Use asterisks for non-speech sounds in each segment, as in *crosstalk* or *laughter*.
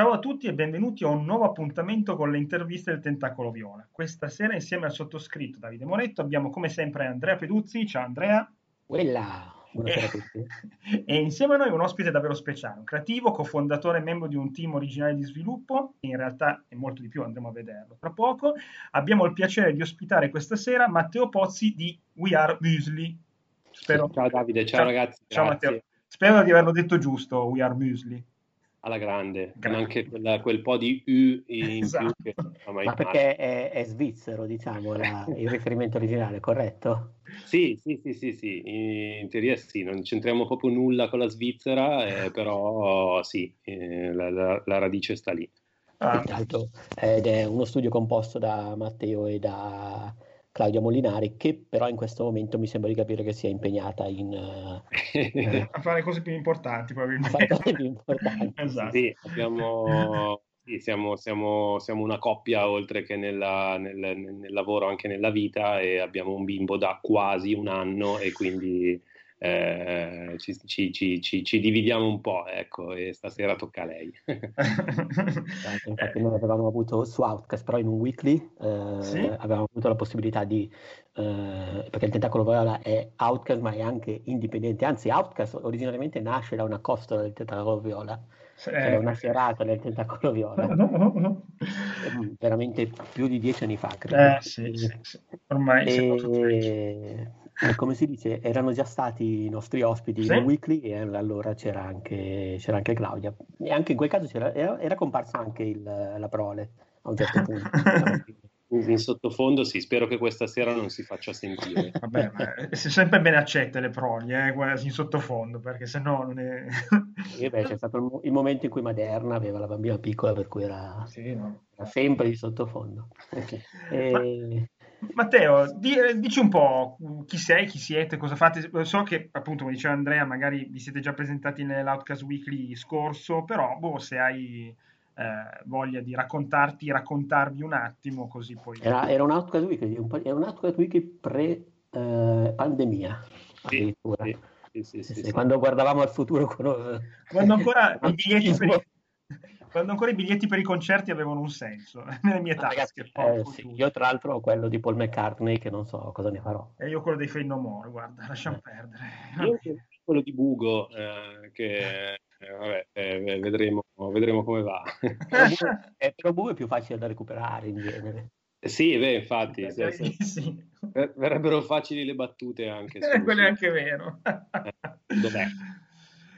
Ciao a tutti e benvenuti a un nuovo appuntamento con le interviste del Tentacolo Viola. Questa sera insieme al sottoscritto Davide Moretto abbiamo come sempre Andrea Peduzzi. Ciao Andrea. Quella. Buonasera a tutti. *laughs* E insieme a noi un ospite davvero speciale, un creativo, cofondatore e membro di un team originale di sviluppo, in realtà è molto di più, andremo a vederlo tra poco. Abbiamo il piacere di ospitare questa sera Matteo Pozzi di We Are Musli. Spero... Ciao Davide, ciao, ciao ragazzi. Ciao grazie. Matteo. Spero di averlo detto giusto, We Are Musli alla grande, grande. anche quella, quel po' di U in esatto. più che Ma perché è, è, svizzero, diciamo, la, il riferimento originale, corretto? Sì, sì, sì, sì, sì, in teoria sì, non c'entriamo proprio nulla con la Svizzera, eh, però sì, eh, la, la, la, radice sta lì. Ah. Ed è uno studio composto da Matteo e da Claudia Molinari, che però in questo momento mi sembra di capire che sia impegnata in, uh, *laughs* a fare cose più importanti, probabilmente. cose più importanti. *laughs* esatto. Sì, abbiamo, sì, siamo, siamo, siamo, una coppia oltre che nella, nel, nel, lavoro, anche nella vita, e abbiamo un bimbo da quasi un anno e quindi eh, ci, ci, ci, ci, dividiamo un po', ecco, e stasera tocca a lei. *laughs* Esatto, infatti noi avevamo avuto su Outcast, però in un weekly, eh, sì? avevamo avuto la possibilità di, eh, perché il Tentacolo Viola è Outcast ma è anche indipendente, anzi Outcast originariamente nasce da una costola del Tentacolo Viola, cioè una serata del Tentacolo Viola, veramente più di dieci anni fa, credo. Eh, sì, sì, sì. Ormai e come si dice, erano già stati i nostri ospiti sì? in weekly e allora c'era anche, c'era anche, Claudia. E anche in quel caso era, era comparso anche il, la prole a un certo punto. *laughs* in sottofondo sì, spero che questa sera non si faccia sentire. *laughs* Vabbè, ma è sempre bene accette le proli, eh, in sottofondo, perché sennò non è... e beh, c'è stato il, il, momento in cui Maderna aveva la bambina piccola, per cui era, sì, no. era sempre di sottofondo. *laughs* e... Ma... Matteo, di, eh, dici un po' chi sei, chi siete, cosa fate. So che, appunto, come diceva Andrea, magari vi siete già presentati nell'Outcast Weekly scorso, però boh, se hai eh, voglia di raccontarti, raccontarvi un attimo, così poi... Era, era un Outcast Weekly, un era un Outcast Weekly pre-pandemia, eh, addirittura. Sì, sì, sì, quando guardavamo al futuro... Con... Quando ancora *laughs* i biglietti per quando ancora i biglietti per i concerti avevano un senso *laughs* nelle mie tasche. Eh, sì. Io tra l'altro ho quello di Paul McCartney che non so cosa ne farò. E io quello dei Fade No More, guarda, lasciamo eh. perdere. Io quello di Bugo eh, che eh, vabbè, eh, vedremo, vedremo, come va. *laughs* eh, però Bugo è più facile da recuperare in genere. Sì, beh, infatti, eh, se, se, sì. verrebbero facili le battute anche. Eh, quello è anche vero. dov'è? *laughs*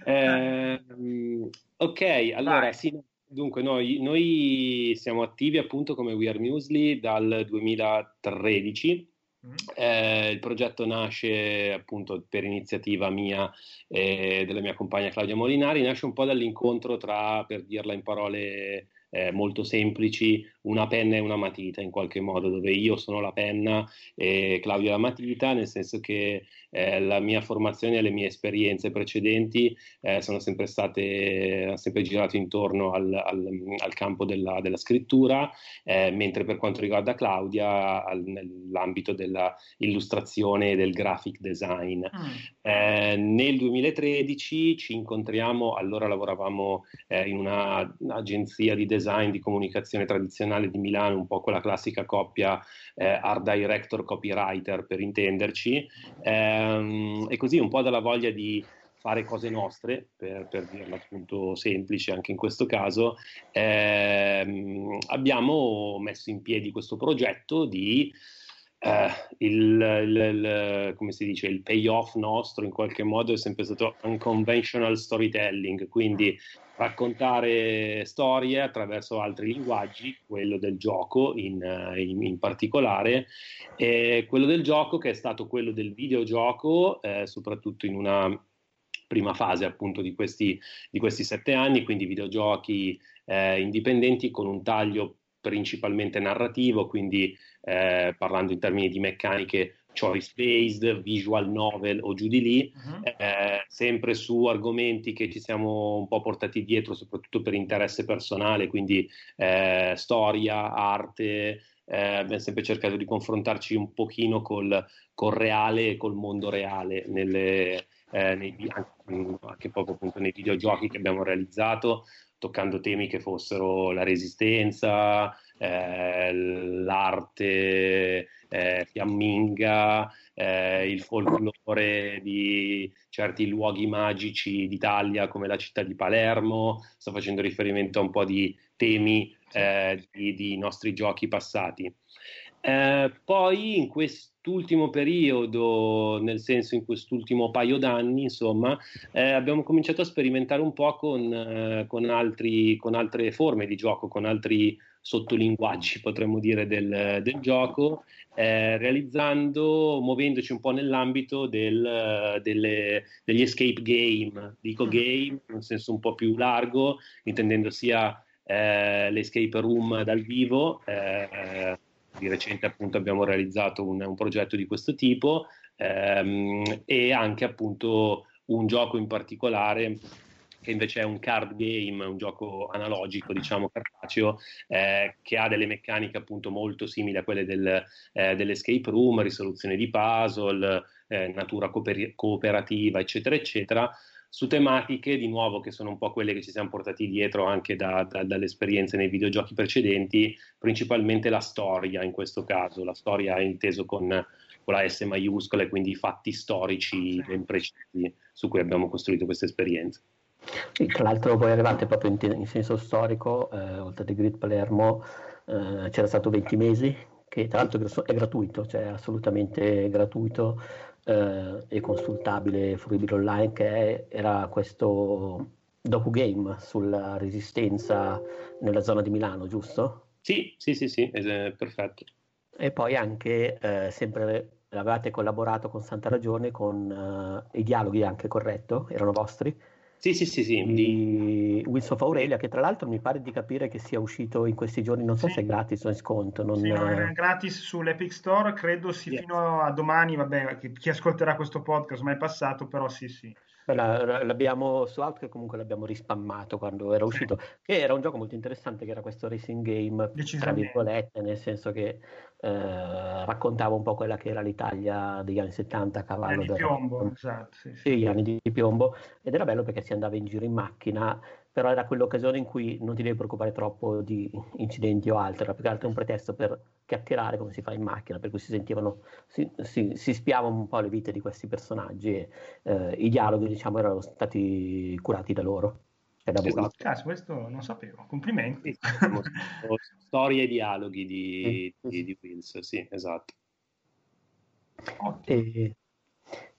Ehm, ok, allora sì, Dunque, noi, noi, siamo attivi appunto come We Are Musli dal 2013. Mm. Eh, il progetto nasce appunto per iniziativa mia e della mia compagna Claudia Molinari, nasce un po' dall'incontro tra, per dirla in parole eh, molto semplici, una penna e una matita in qualche modo, dove io sono la penna e Claudio la matita, nel senso che eh, la mia formazione e le mie esperienze precedenti eh, sono sempre state, hanno sempre girato intorno al, al, al campo della, della scrittura, eh, mentre per quanto riguarda Claudia, al, nell'ambito dell'illustrazione e del graphic design. Mm. nel 2013 ci incontriamo, allora lavoravamo eh, in un'agenzia di design di comunicazione tradizionale Biennale di Milano, un po' quella classica coppia eh, art director copywriter per intenderci, ehm, e così un po' dalla voglia di fare cose nostre, per, per dirla appunto semplice anche in questo caso, ehm, abbiamo messo in piedi questo progetto di Uh, il, il, il, come si dice, il payoff nostro in qualche modo è sempre stato unconventional storytelling, quindi raccontare storie attraverso altri linguaggi, quello del gioco in, in, in particolare, e quello del gioco che è stato quello del videogioco, eh, soprattutto in una prima fase appunto di questi, di questi sette anni, quindi videogiochi eh, indipendenti con un taglio principalmente narrativo, quindi eh, parlando in termini di meccaniche choice-based, visual novel o giù di lì, uh-huh. eh, sempre su argomenti che ci siamo un po' portati dietro, soprattutto per interesse personale, quindi eh, storia, arte, eh, abbiamo sempre cercato di confrontarci un pochino col, col reale e col mondo reale, nelle, eh, nei, anche, anche proprio appunto nei videogiochi che abbiamo realizzato, toccando temi che fossero la resistenza, eh, l'arte eh, fiamminga, eh, il folklore di certi luoghi magici d'Italia come la città di Palermo, sto facendo riferimento a un po' di temi eh, di, di, nostri giochi passati. Eh, poi in quest'ultimo periodo, nel senso in quest'ultimo paio d'anni, insomma, eh, abbiamo cominciato a sperimentare un po' con, eh, con, altri, con altre forme di gioco, con altri sottolinguaggi, potremmo dire, del, del gioco, eh, realizzando, muovendoci un po' nell'ambito del, delle, degli escape game. Dico mm. game in senso un po' più largo, intendendo sia eh, l'escape room dal vivo. Eh, di recente appunto abbiamo realizzato un, un progetto di questo tipo ehm, e anche appunto un gioco in particolare che invece è un card game, un gioco analogico, diciamo cartaceo, eh, che ha delle meccaniche appunto molto simili a quelle del, eh, dell'escape room, risoluzione di puzzle, eh, natura cooper- cooperativa, eccetera, eccetera, su tematiche di nuovo che sono un po' quelle che ci siamo portati dietro anche da, da, dalle esperienze nei videogiochi precedenti, principalmente la storia in questo caso, la storia inteso con, con la S maiuscola e quindi i fatti storici ben precisi su cui abbiamo costruito questa esperienza. Sì, tra l'altro voi arrivate proprio in, in senso storico, eh, oltre a Grid Palermo eh, c'era stato 20 mesi, che tra l'altro è gratuito, cioè assolutamente gratuito eh, e consultabile, fruibile online, che è, era questo docugame sulla resistenza nella zona di Milano, giusto? Sì, sì, sì, sì, è perfetto. E poi anche, eh, sempre avevate collaborato con Santa Ragione con uh, i dialoghi anche corretto? Erano vostri? Sì, sì, sì, sì. Di Wheels of Aurelia, che tra l'altro mi pare di capire che sia uscito in questi giorni, non so sì. se è gratis o in sconto. Non... Sì, no, è gratis sull'Epic Store, credo sì, yes. fino a domani, vabbè, chi ascolterà questo podcast ma è passato, però sì, sì. L'abbiamo su Outcast comunque l'abbiamo rispammato quando era uscito, sì. che era un gioco molto interessante, che era questo racing game, tra virgolette, nel senso che eh, raccontava un po' quella che era l'Italia degli anni 70 a cavallo. Di piombo, esatto. Sì, sì. gli anni di piombo, ed era bello perché si andava in giro in macchina però era quell'occasione in cui non ti devi preoccupare troppo di incidenti o altro, era più che altro un pretesto per chiacchierare come si fa in macchina, per cui si sentivano, si, si, si spiavano un po' le vite di questi personaggi e eh, i dialoghi diciamo erano stati curati da loro. Da esatto. Caso, questo non sapevo, complimenti. *laughs* Storie e dialoghi di, di, di Wills, sì, esatto. E,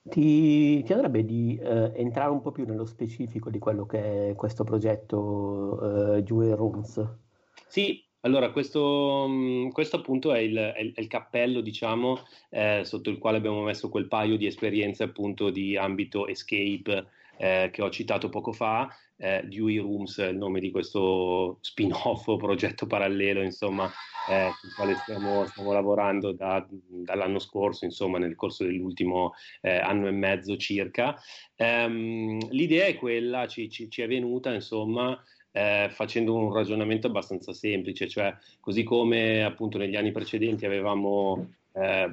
ti, ti andrebbe di eh, entrare un po' più nello specifico di quello che è questo progetto eh, Jewel Rooms? Sì, allora questo, mm, questo appunto è il, è il, è il cappello, diciamo, eh, sotto il quale abbiamo messo quel paio di esperienze appunto di ambito escape eh, che ho citato poco fa, eh, Dewey Rooms è il nome di questo spin-off o progetto parallelo, insomma, eh, sul quale stiamo, stiamo lavorando da, dall'anno scorso, insomma, nel corso dell'ultimo eh, anno e mezzo circa. Um, l'idea è quella, ci, ci, ci è venuta, insomma, eh, facendo un ragionamento abbastanza semplice, cioè così come appunto negli anni precedenti avevamo eh,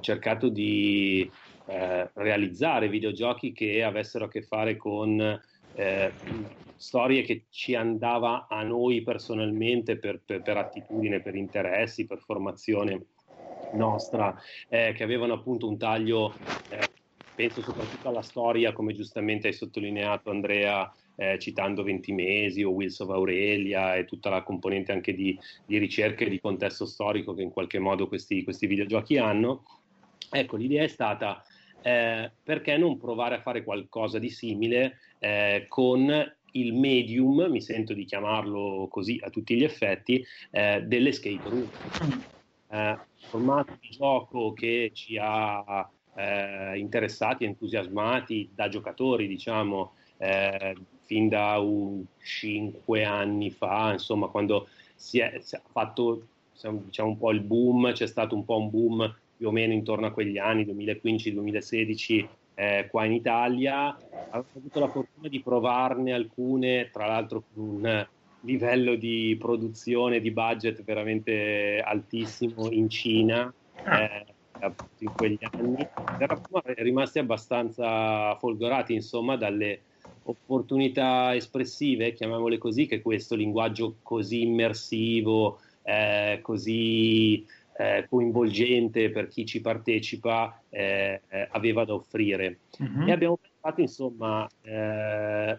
cercato di eh, realizzare videogiochi che avessero a che fare con eh, storie che ci andava a noi personalmente per, per, per attitudine, per interessi, per formazione nostra, eh, che avevano appunto un taglio, eh, penso soprattutto alla storia, come giustamente hai sottolineato Andrea, eh, citando 20 mesi o Wills of Aurelia e tutta la componente anche di, di ricerca e di contesto storico che in qualche modo questi, questi videogiochi hanno. Ecco, l'idea è stata eh, perché non provare a fare qualcosa di simile eh, con il medium, mi sento di chiamarlo così a tutti gli effetti, eh, dell'escape room. Eh, formato di gioco che ci ha eh, interessati, entusiasmati da giocatori, diciamo, eh, fin da un 5 anni fa, insomma, quando si è, si è fatto diciamo, un po' il boom, c'è stato un po' un boom più o meno intorno a quegli anni, 2015-2016, eh, qua in Italia. Ho avuto la fortuna di provarne alcune, tra l'altro con un livello di produzione, di budget veramente altissimo in Cina. Ah. Eh, in quegli anni eravamo rimasti abbastanza folgorati insomma dalle, opportunità espressive, chiamiamole così, che questo linguaggio così immersivo, eh, così eh, coinvolgente per chi ci partecipa eh, eh aveva da offrire. Mm-hmm. E abbiamo pensato, insomma, eh,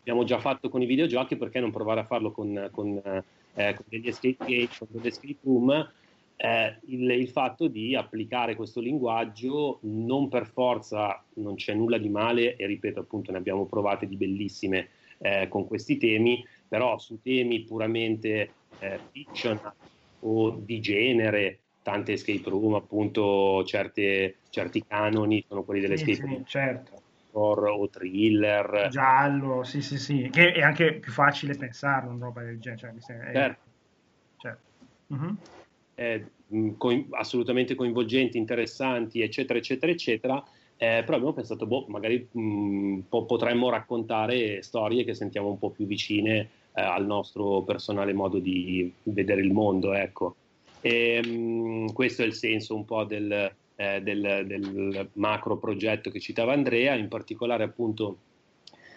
abbiamo già fatto con i videogiochi, perché non provare a farlo con, con, eh, con degli escape game, con delle escape room? Eh, il, il, fatto di applicare questo linguaggio non per forza non c'è nulla di male e ripeto appunto ne abbiamo provate di bellissime eh, con questi temi però su temi puramente eh, fiction o di genere tante escape room appunto certe, certi canoni sono quelli delle sì, escape room sì, certo. o thriller giallo sì sì sì che è anche più facile pensarlo una roba del genere cioè, è, certo. certo. Mm-hmm eh, co- assolutamente coinvolgenti, interessanti, eccetera, eccetera, eccetera. Eh, però abbiamo pensato, boh, magari mh, po- potremmo raccontare storie che sentiamo un po' più vicine eh, al nostro personale modo di vedere il mondo, ecco. E, mh, questo è il senso un po' del, eh, del, del, macro progetto che citava Andrea, in particolare appunto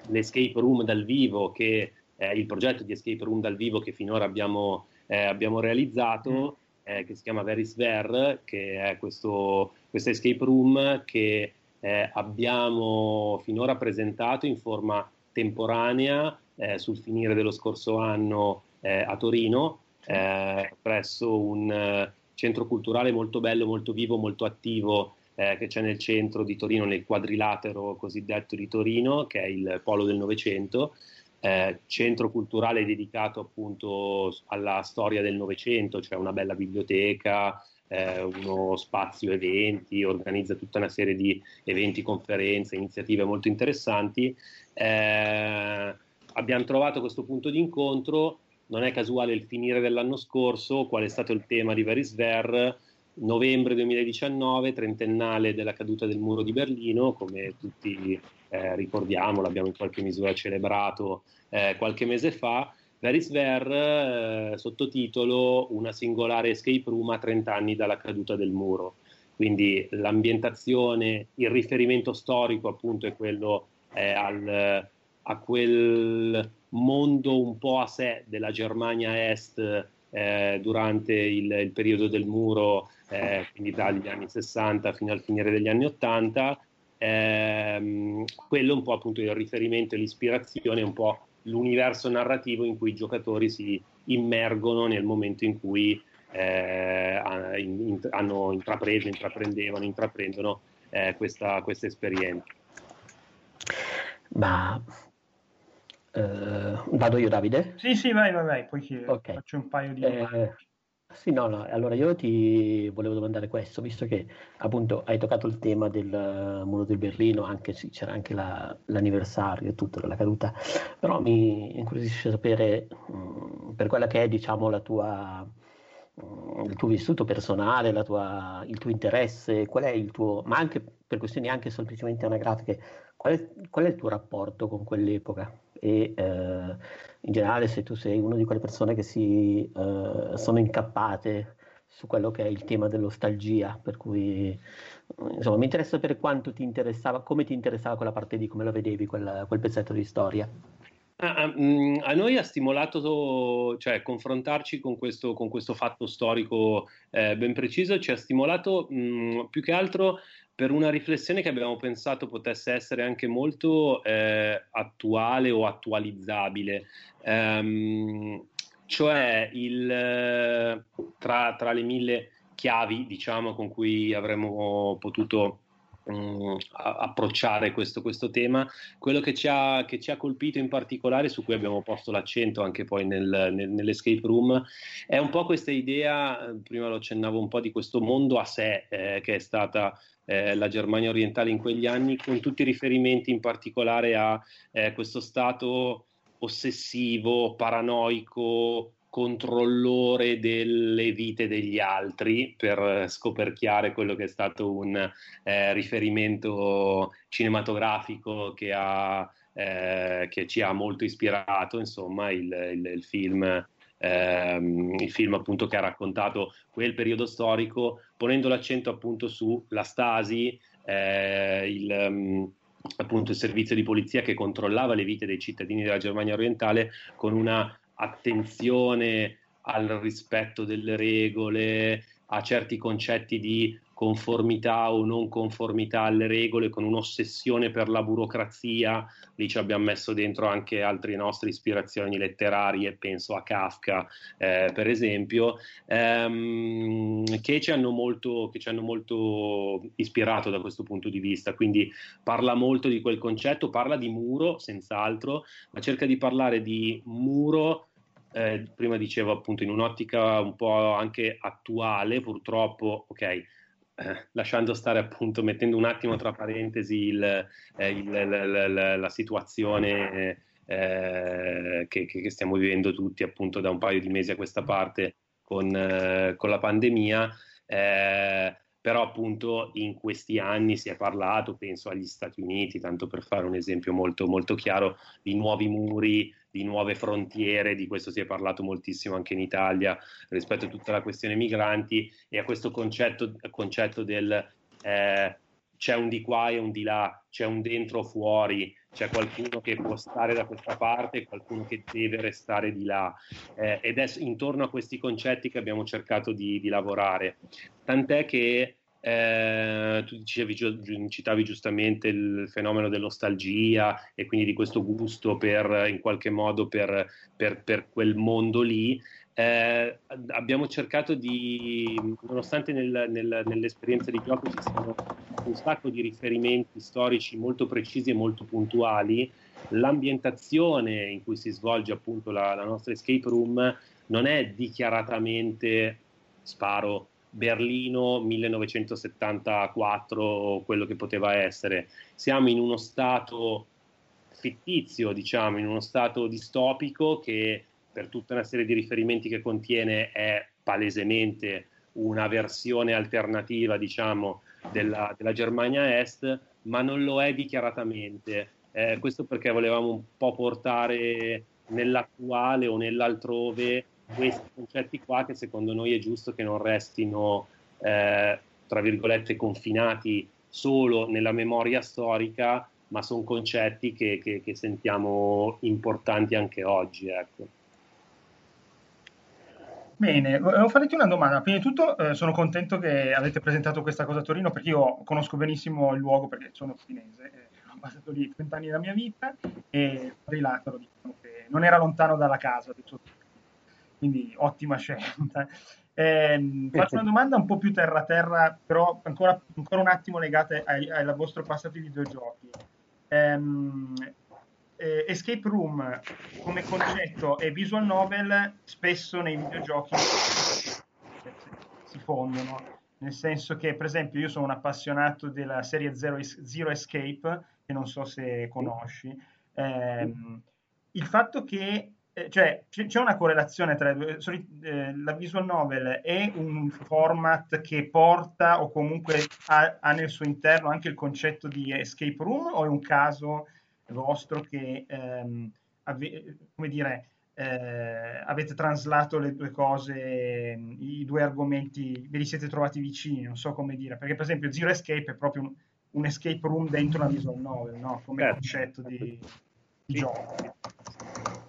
l'escape room dal vivo, che è il progetto di escape room dal vivo che finora abbiamo, eh, abbiamo realizzato eh, che si chiama Verisver, che è questo, questo escape room che eh, abbiamo finora presentato in forma temporanea eh, sul finire dello scorso anno eh, a Torino, eh, presso un eh, centro culturale molto bello, molto vivo, molto attivo che c'è nel centro di Torino, nel quadrilatero cosiddetto di Torino, che è il polo del Novecento eh, centro culturale dedicato appunto alla storia del Novecento, cioè una bella biblioteca, eh, uno spazio eventi, organizza tutta una serie di eventi, conferenze, iniziative molto interessanti. Eh, abbiamo trovato questo punto di incontro, non è casuale il finire dell'anno scorso, qual è stato il tema di Verisver, novembre 2019, trentennale della caduta del muro di Berlino, come tutti eh, ricordiamo, l'abbiamo in qualche misura celebrato eh, qualche mese fa. Verisver, eh, sottotitolo Una singolare escape room a 30 anni dalla caduta del muro. Quindi l'ambientazione, il riferimento storico appunto è quello eh, al, a quel mondo un po' a sé della Germania Est eh, durante il, il, periodo del muro, eh, quindi dagli anni 60 fino al finire degli anni 80. Ehm, quello è un po' appunto il riferimento e l'ispirazione, un po' l'universo narrativo in cui i giocatori si immergono nel momento in cui eh, hanno intrapreso, intraprendevano, intraprendono eh, questa, questa esperienza. Ma Uh, vado io, Davide? Sì, sì, vai, vai, vai. poi okay. faccio un paio di eh, Sì, no, no, allora io ti volevo domandare questo, visto che appunto hai toccato il tema del muro del Berlino, anche sì, c'era anche la, l'anniversario e tutto della caduta, però mi incuriosisce sapere mh, mm, per quella che è, diciamo, la tua, mh, mm, il tuo vissuto personale, tua, il tuo interesse, qual è il tuo, ma anche per questioni anche semplicemente anagrafiche, qual è, qual è il tuo rapporto con quell'epoca? E eh, in generale se tu sei una di quelle persone che si eh, sono incappate su quello che è il tema dell'ostalgia, per cui insomma mi interessa sapere quanto ti interessava, come ti interessava quella parte di come lo vedevi, quel, quel pezzetto di storia. A, a, mm, a, noi ha stimolato, cioè confrontarci con questo, con questo fatto storico eh, ben preciso, ci ha stimolato mh, mm, più che altro per una riflessione che abbiamo pensato potesse essere anche molto eh, attuale o attualizzabile, ehm, cioè il, tra, tra, le mille chiavi diciamo, con cui avremmo potuto um, approcciare questo, questo, tema, quello che ci, ha, che ci, ha, colpito in particolare, su cui abbiamo posto l'accento anche poi nel, nel, nell'escape room, è un po' questa idea, prima lo accennavo un po', di questo mondo a sé eh, che è stata eh, la Germania orientale in quegli anni, con tutti i riferimenti in particolare a eh, questo stato ossessivo, paranoico, controllore delle vite degli altri per scoperchiare quello che è stato un eh, riferimento cinematografico che, ha, eh, che, ci ha molto ispirato, insomma, il, il, il film ehm, il film appunto che ha raccontato quel periodo storico, ponendo l'accento appunto sulla Stasi, eh, il, um, appunto il servizio di polizia che controllava le vite dei cittadini della Germania orientale con una attenzione al rispetto delle regole, a certi concetti di conformità o non conformità alle regole, con un'ossessione per la burocrazia. Lì ci abbiamo messo dentro anche altre nostre ispirazioni letterarie, penso a Kafka, eh, per esempio, ehm, che, ci molto, che ci hanno molto ispirato da questo punto di vista. Quindi parla molto di quel concetto, parla di muro, senz'altro, ma cerca di parlare di muro eh, prima dicevo appunto in un'ottica un po' anche attuale, purtroppo, ok, eh, lasciando stare appunto, mettendo un attimo tra parentesi il, eh, il, la, la, la, situazione eh, che, che, stiamo vivendo tutti appunto da un paio di mesi a questa parte con, eh, con la pandemia. Eh, però appunto in questi anni si è parlato, penso agli Stati Uniti, tanto per fare un esempio molto, molto chiaro, di nuovi muri, di nuove frontiere, di questo si è parlato moltissimo anche in Italia rispetto a tutta la questione migranti e a questo concetto, concetto del eh, c'è un di qua e un di là, c'è un dentro o fuori, c'è qualcuno che può stare da questa parte e qualcuno che deve restare di là. Eh, ed è intorno a questi concetti che abbiamo cercato di, di lavorare. Tant'è che eh, tu dicevi, citavi giustamente il fenomeno dell'ostalgia e quindi di questo gusto per in qualche modo per, per, per quel mondo lì. Eh, abbiamo cercato di, nonostante nel, nel, nell'esperienza di gioco ci siano un sacco di riferimenti storici molto precisi e molto puntuali, l'ambientazione in cui si svolge appunto la, la nostra escape room non è dichiaratamente sparo Berlino 1974 quello che poteva essere. Siamo in uno stato fittizio, diciamo, in uno stato distopico che per tutta una serie di riferimenti che contiene è palesemente una versione alternativa, diciamo, della, della Germania Est, ma non lo è dichiaratamente. Eh, questo perché volevamo un po' portare nell'attuale o nell'altrove questi concetti qua che secondo noi è giusto che non restino, eh, tra virgolette, confinati solo nella memoria storica, ma sono concetti che, che, che, sentiamo importanti anche oggi. Ecco. Bene, volevo farti una domanda. Prima di tutto eh, sono contento che avete presentato questa cosa a Torino perché io conosco benissimo il luogo perché sono finese, eh, ho passato lì 30 anni della mia vita e Rilatero diciamo che non era lontano dalla casa, adesso quindi ottima scelta. *laughs* Eh, faccio una domanda un po' più terra-terra, però ancora, ancora un attimo legata al vostro passato di videogiochi. Um, eh, escape room come concetto e visual novel spesso nei videogiochi si fondono, nel senso che per esempio io sono un appassionato della serie Zero, Zero Escape, che non so se conosci, eh, il fatto che cioè c'è una correlazione tra due, eh, la visual novel è un format che porta o comunque ha, ha, nel suo interno anche il concetto di escape room o è un caso vostro che ehm, ave, come dire eh, avete traslato le due cose i due argomenti ve li siete trovati vicini non so come dire perché per esempio Zero Escape è proprio un, un escape room dentro una visual novel no? come certo. concetto di, di gioco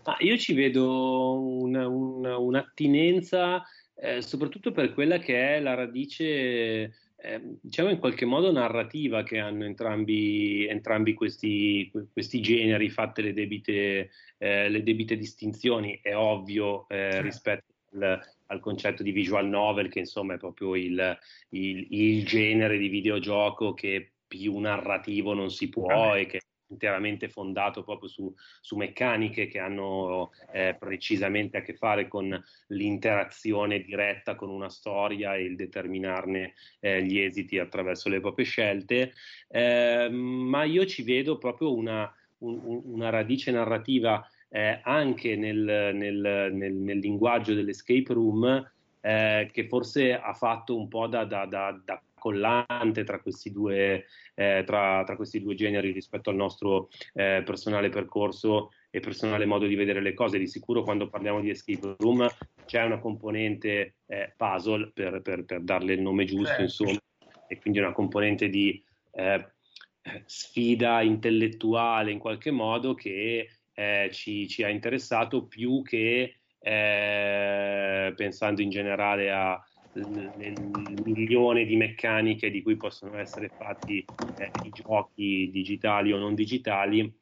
Ah, io ci vedo una, una, un'attinenza eh, soprattutto per quella che è la radice, eh, diciamo in qualche modo narrativa che hanno entrambi, entrambi questi, questi, generi, fatte le debite, eh, le debite distinzioni, è ovvio eh, rispetto al, al, concetto di visual novel, che insomma è proprio il, il, il genere di videogioco che più narrativo non si può e che interamente fondato proprio su, su meccaniche che hanno eh, precisamente a che fare con l'interazione diretta con una storia e il determinarne eh, gli esiti attraverso le proprie scelte, eh, ma io ci vedo proprio una, un, una radice narrativa eh, anche nel, nel, nel, nel, linguaggio dell'escape room eh, che forse ha fatto un po' da, da, da, da collante tra questi due, eh, tra, tra questi due generi rispetto al nostro eh, personale percorso e personale modo di vedere le cose. Di sicuro quando parliamo di escape room c'è una componente eh, puzzle per, per, per, darle il nome giusto, certo. insomma, e quindi una componente di eh, sfida intellettuale in qualche modo che eh, ci, ci, ha interessato più che eh, pensando in generale a nel milione di meccaniche di cui possono essere fatti eh, i giochi digitali o non digitali,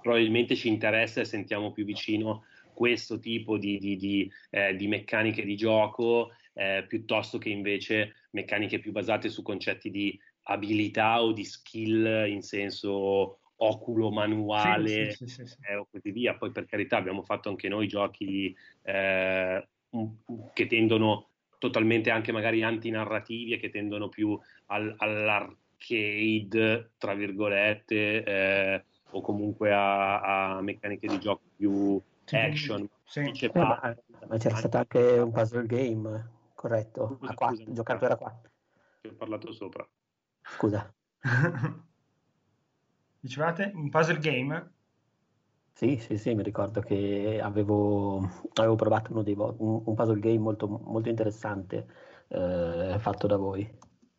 probabilmente ci interessa e sentiamo più vicino questo tipo di, di, di, eh, di meccaniche di gioco eh, piuttosto che invece meccaniche più basate su concetti di abilità o di skill in senso oculo manuale sì, sì, sì, eh, o così via. Poi per carità abbiamo fatto anche noi giochi eh, che tendono totalmente anche magari antinarrativi e che tendono più al, all'arcade, tra virgolette, eh, o comunque a, a, meccaniche di gioco più action. Sì. Sì. Ma, ma, c'era stato anche un puzzle game, corretto? Scusa, a 4, giocato era 4. Ti ho parlato sopra. Scusa. *laughs* Dicevate un puzzle game? Sì, sì, sì, mi ricordo che avevo, avevo provato uno dei, un, un, puzzle game molto, molto interessante eh, fatto da voi.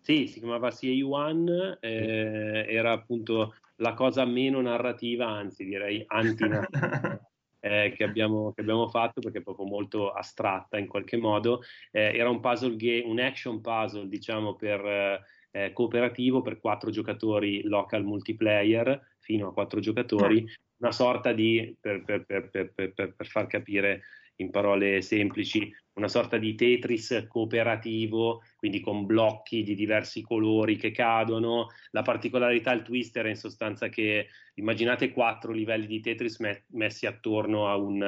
Sì, si chiamava CA1, eh, era appunto la cosa meno narrativa, anzi direi antinarrativa. *laughs* Eh, che, abbiamo, che, abbiamo, fatto perché è proprio molto astratta in qualche modo. Eh, era un puzzle game, un action puzzle, diciamo, per eh, cooperativo per quattro giocatori local multiplayer, fino a quattro giocatori, una sorta di, per, per, per, per, far capire in parole semplici, una sorta di Tetris cooperativo, quindi con blocchi di diversi colori che cadono. La particolarità, il twister è in sostanza che immaginate quattro livelli di Tetris me- messi attorno a un,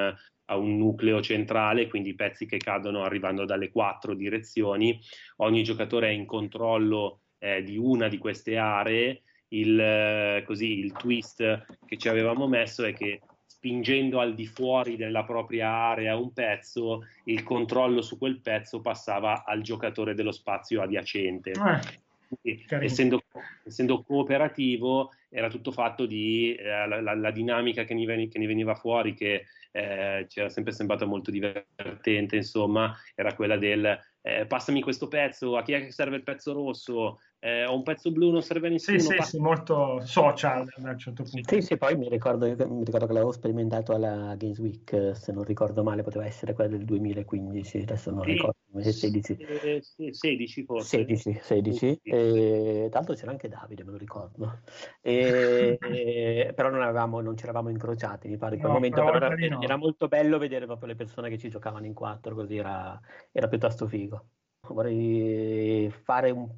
a un nucleo centrale, quindi pezzi che cadono arrivando dalle quattro direzioni. Ogni giocatore è in controllo eh, di una di queste aree il, eh, così, il twist che ci avevamo messo è che spingendo al di fuori della propria area un pezzo, il controllo su quel pezzo passava al giocatore dello spazio adiacente. Eh. Essendo, essendo, cooperativo, era tutto fatto di eh, la, la, la, dinamica che ne, veniva, che ne, veniva fuori, che eh, ci era sempre sembrata molto divertente, insomma, era quella del eh, passami questo pezzo, a chi è che serve il pezzo rosso? eh, ho un pezzo blu, non serve a nessuno. Sì, sì, sì, molto social a un certo punto. Sì, sì, poi mi ricordo, mi ricordo che l'avevo sperimentato alla Games Week, se non ricordo male, poteva essere quella del 2015, adesso non sì, ricordo, 16. Eh, 16 forse. 16, 16. E, tra l'altro c'era anche Davide, me lo ricordo. E, e, però non, avevamo, non ci eravamo incrociati, mi pare, in quel no, momento, però era, no. era, molto bello vedere proprio le persone che ci giocavano in quattro, così era, era piuttosto figo. Vorrei fare un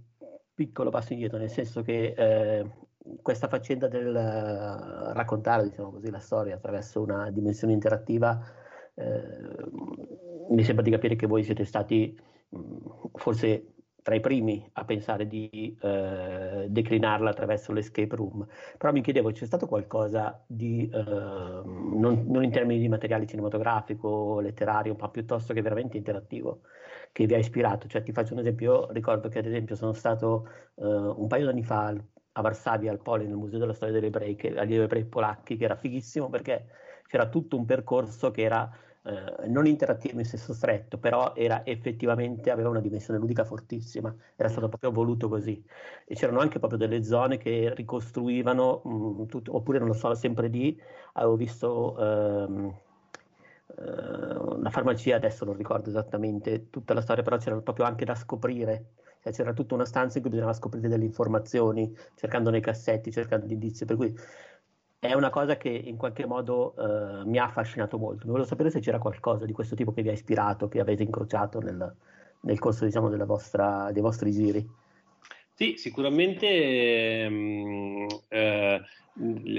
piccolo passo indietro, nel senso che eh, questa faccenda del uh, raccontare diciamo così, la storia attraverso una dimensione interattiva eh, mi sembra di capire che voi siete stati mh, forse tra i primi a pensare di eh, declinarla attraverso l'escape room, però mi chiedevo c'è stato qualcosa di, eh, non, non, in termini di materiale cinematografico, letterario, ma piuttosto che veramente interattivo, che vi ha ispirato. Cioè, ti faccio un esempio, io ricordo che ad esempio sono stato uh, un paio di anni fa a Varsavia, al Poli, nel Museo della Storia degli Ebrei, che, agli ebrei polacchi, che era fighissimo perché c'era tutto un percorso che era uh, non interattivo in senso stretto, però era effettivamente, aveva una dimensione ludica fortissima, era stato proprio voluto così. E c'erano anche proprio delle zone che ricostruivano, mh, mm, tutto, oppure non lo so, sempre lì, avevo visto... Uh, uh, la farmacia, adesso non ricordo esattamente tutta la storia, però c'era proprio anche da scoprire. Cioè, c'era tutta una stanza in cui bisognava scoprire delle informazioni, cercando nei cassetti, cercando gli indizi. Per cui è una cosa che in qualche modo uh, mi ha affascinato molto. Mi volevo sapere se c'era qualcosa di questo tipo che vi ha ispirato, che avete incrociato nel, nel corso diciamo, vostra, dei vostri giri. Sì, sicuramente mh, mm, eh,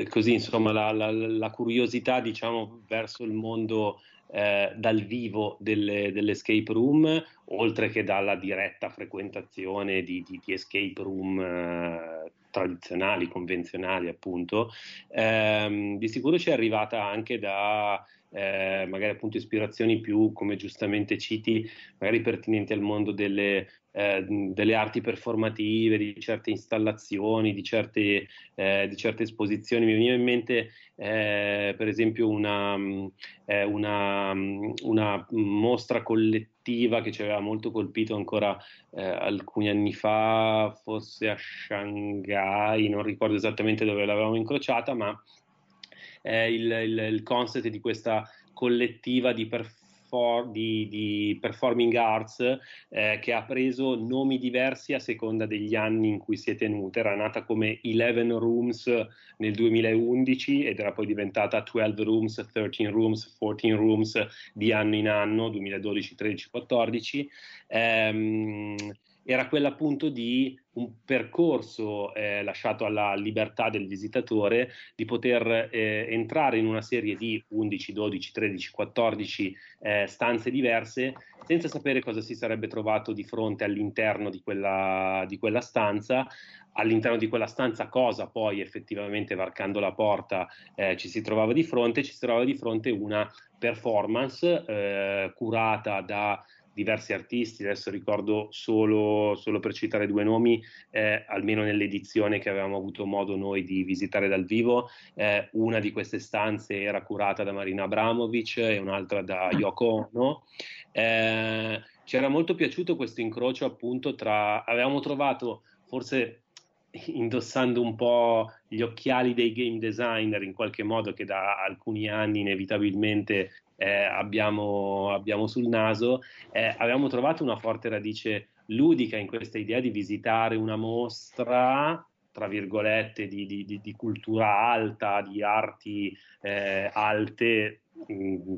così insomma la, la, la, curiosità diciamo verso il mondo eh, dal vivo delle, dell'escape room oltre che dalla diretta frequentazione di, di, di escape room eh, tradizionali, convenzionali appunto, ehm, di sicuro ci è arrivata anche da eh, magari appunto ispirazioni più, come giustamente citi, magari pertinenti al mondo delle, eh, delle arti performative, di certe installazioni, di certe, eh, di certe esposizioni. Mi viene in mente eh, per esempio una, eh, una, una, mostra collettiva che ci aveva molto colpito ancora eh, alcuni anni fa, forse a Shanghai, non ricordo esattamente dove l'avevamo incrociata, ma eh, il, il, il concept di questa collettiva di performance di, di, performing arts eh, che ha preso nomi diversi a seconda degli anni in cui si è tenuta. Era nata come Eleven Rooms nel 2011 ed era poi diventata 12 Rooms, 13 Rooms, 14 Rooms di anno in anno, 2012, 13, 14. Ehm, era quella appunto di un percorso eh, lasciato alla libertà del visitatore di poter eh, entrare in una serie di 11, 12, 13, 14 eh, stanze diverse senza sapere cosa si sarebbe trovato di fronte all'interno di quella, di quella stanza, all'interno di quella stanza cosa poi effettivamente varcando la porta eh, ci si trovava di fronte, ci si trovava di fronte una performance eh, curata da diversi artisti, adesso ricordo solo, solo per citare due nomi, eh, almeno nell'edizione che avevamo avuto modo noi di visitare dal vivo, eh, una di queste stanze era curata da Marina Abramovic e un'altra da Yoko Ono. Eh, ci era molto piaciuto questo incrocio appunto tra, avevamo trovato forse indossando un po' gli occhiali dei game designer in qualche modo che da alcuni anni inevitabilmente eh, abbiamo, abbiamo, sul naso, eh, abbiamo trovato una forte radice ludica in questa idea di visitare una mostra tra virgolette, di, di, di cultura alta, di arti eh, alte,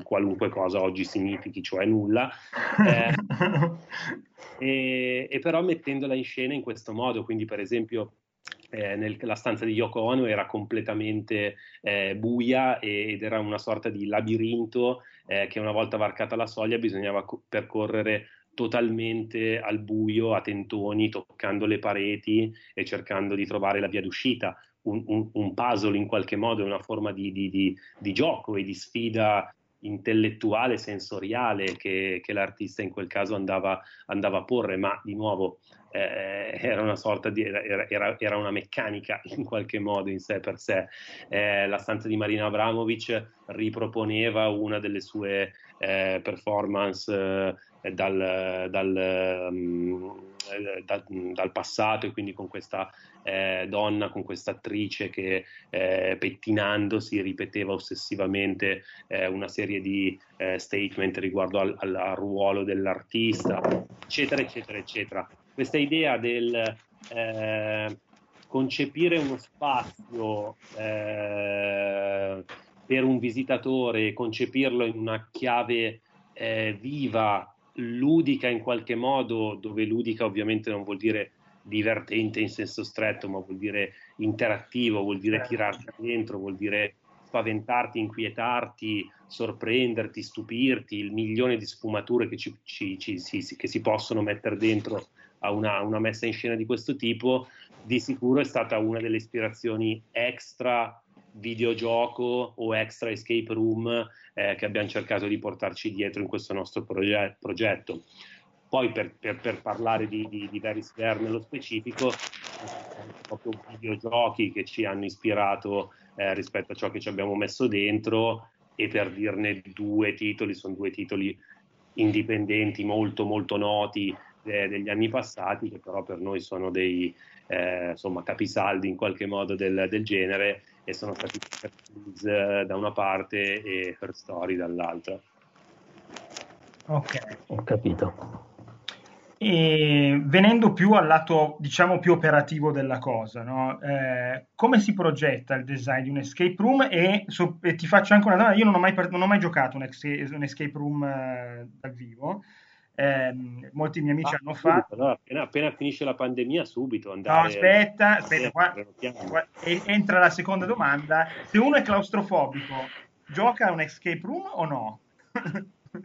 qualunque cosa oggi significhi, cioè nulla, eh, *laughs* e, e, però mettendola in scena in questo modo, quindi per esempio eh, nel, stanza di Yoko Ono era completamente eh, buia ed era una sorta di labirinto eh, che una volta varcata la soglia bisognava co- percorrere totalmente al buio, a tentoni, toccando le pareti e cercando di trovare la via d'uscita. Un, un, un puzzle in qualche modo, una forma di, di, di, di gioco e di sfida intellettuale, sensoriale che, che, l'artista in quel caso andava, andava a porre, ma di nuovo eh, era una sorta di era, era, una meccanica *laughs* in qualche modo in sé per sé. Eh, la stanza di Marina Abramovic riproponeva una delle sue eh, performance eh, dal, dal, um, dal, dal, passato e quindi con questa eh, donna, con questa attrice che eh, pettinandosi ripeteva ossessivamente una serie di statement riguardo al, al, al ruolo dell'artista, eccetera, eccetera, eccetera. Questa idea del eh, concepire uno spazio eh, per un visitatore, concepirlo in una chiave eh, viva, ludica in qualche modo, dove ludica ovviamente non vuol dire divertente in senso stretto, ma vuol dire interattivo, vuol dire certo. tirarti dentro, vuol dire spaventarti, inquietarti, sorprenderti, stupirti, il milione di sfumature che, ci, ci, ci, che si possono mettere dentro a una, una, messa in scena di questo tipo, di sicuro è stata una delle ispirazioni extra videogioco o extra escape room eh, che abbiamo cercato di portarci dietro in questo nostro proge- progetto. Poi per, per, per parlare di, di, di Veris Fair nello specifico, proprio videogiochi che ci hanno ispirato eh, rispetto a ciò che ci abbiamo messo dentro e per dirne due titoli, sono due titoli indipendenti molto molto noti eh, degli anni passati, che però per noi sono dei eh, insomma, capisaldi in qualche modo del, del genere e sono stati Please da una parte e Her Story dall'altra. Ok, ho capito. E venendo più al lato, diciamo, più operativo della cosa, no? eh, come si progetta il design di un escape room? E, so, e ti faccio anche una domanda, io non ho mai, non ho mai giocato un, ex, un escape room eh, dal vivo, eh, molti miei amici ah, hanno subito, fatto. No, appena, appena, finisce la pandemia, subito andare. No, aspetta, aspetta qua, qua, entra la seconda domanda. Se uno è claustrofobico, gioca a un escape room o no?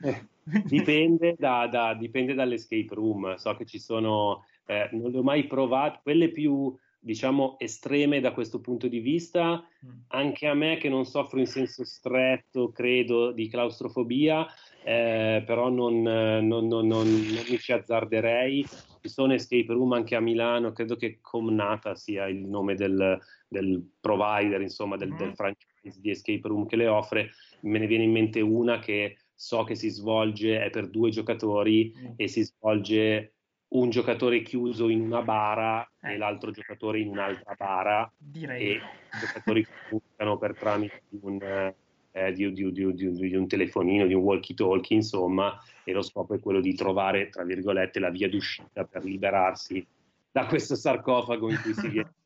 eh, *laughs* dipende, da, da, dipende dall'escape room. So che ci sono, eh, non le ho mai provato, quelle più diciamo, estreme da questo punto di vista. Mm. Anche a me, che non soffro in senso stretto, credo, di claustrofobia, eh, però non, non, non, non, mi ci azzarderei. Ci sono escape room anche a Milano, credo che Comnata sia il nome del, del provider, insomma, del, del, mm. franchise di escape room che le offre. Me ne viene in mente una che so che si svolge, è per due giocatori mm. e si svolge un giocatore chiuso in una bara eh. e l'altro giocatore in un'altra bara Direi. e i giocatori *laughs* comunicano per tramite un, eh, di, di, di, di un, telefonino, di un walkie-talkie, insomma, e lo scopo è quello di trovare, tra virgolette, la via d'uscita per liberarsi da questo sarcofago in cui si viene. *laughs*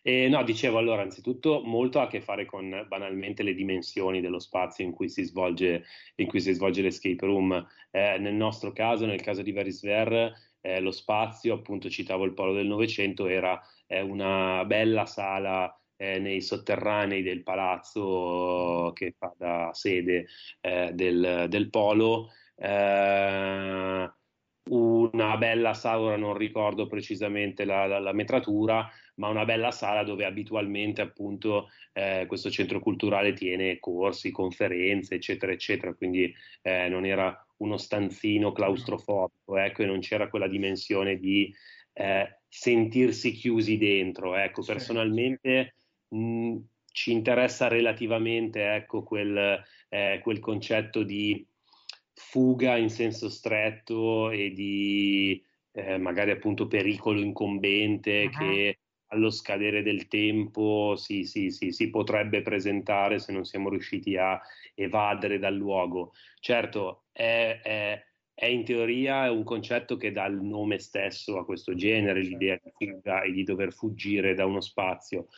E, no, dicevo allora, anzitutto molto ha a che fare con banalmente le dimensioni dello spazio in cui si svolge, in cui si svolge l'escape room. Eh, nel nostro caso, nel caso di Verisver, eh, lo spazio, appunto citavo il polo del Novecento, era eh, una bella sala eh, nei sotterranei del palazzo che fa da sede eh, del, del, polo. Eh, una bella sala, ora non ricordo precisamente la, la, la, metratura, ma una bella sala dove abitualmente appunto eh, questo centro culturale tiene corsi, conferenze, eccetera, eccetera, quindi eh, non era uno stanzino claustrofobico, ecco, e non c'era quella dimensione di eh, sentirsi chiusi dentro. Ecco, personalmente mh, ci interessa relativamente ecco, quel, eh, quel concetto di fuga in senso stretto e di eh, magari appunto pericolo incombente uh-huh. che allo scadere del tempo si, si, si, si, potrebbe presentare se non siamo riusciti a evadere dal luogo. Certo, è, è, è, in teoria un concetto che dà il nome stesso a questo genere, l'idea di fuga e di dover fuggire da uno spazio.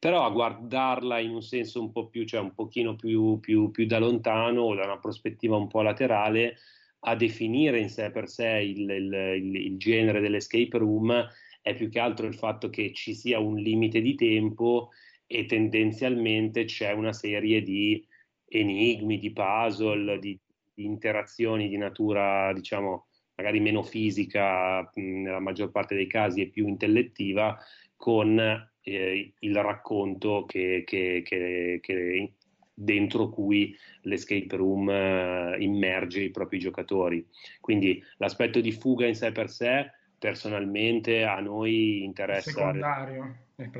Però a guardarla in un senso un po' più, cioè un pochino più, più, più da lontano o da una prospettiva un po' laterale, a definire in sé per sé il, il, il, il genere dell'escape room è più che altro il fatto che ci sia un limite di tempo e tendenzialmente c'è una serie di enigmi, di puzzle, di, di interazioni di natura, diciamo, magari meno fisica nella maggior parte dei casi e più intellettiva, con eh, il racconto che, che, che, che, dentro cui l'escape room eh, immerge i propri giocatori. Quindi l'aspetto di fuga in sé per sé personalmente a noi interessa.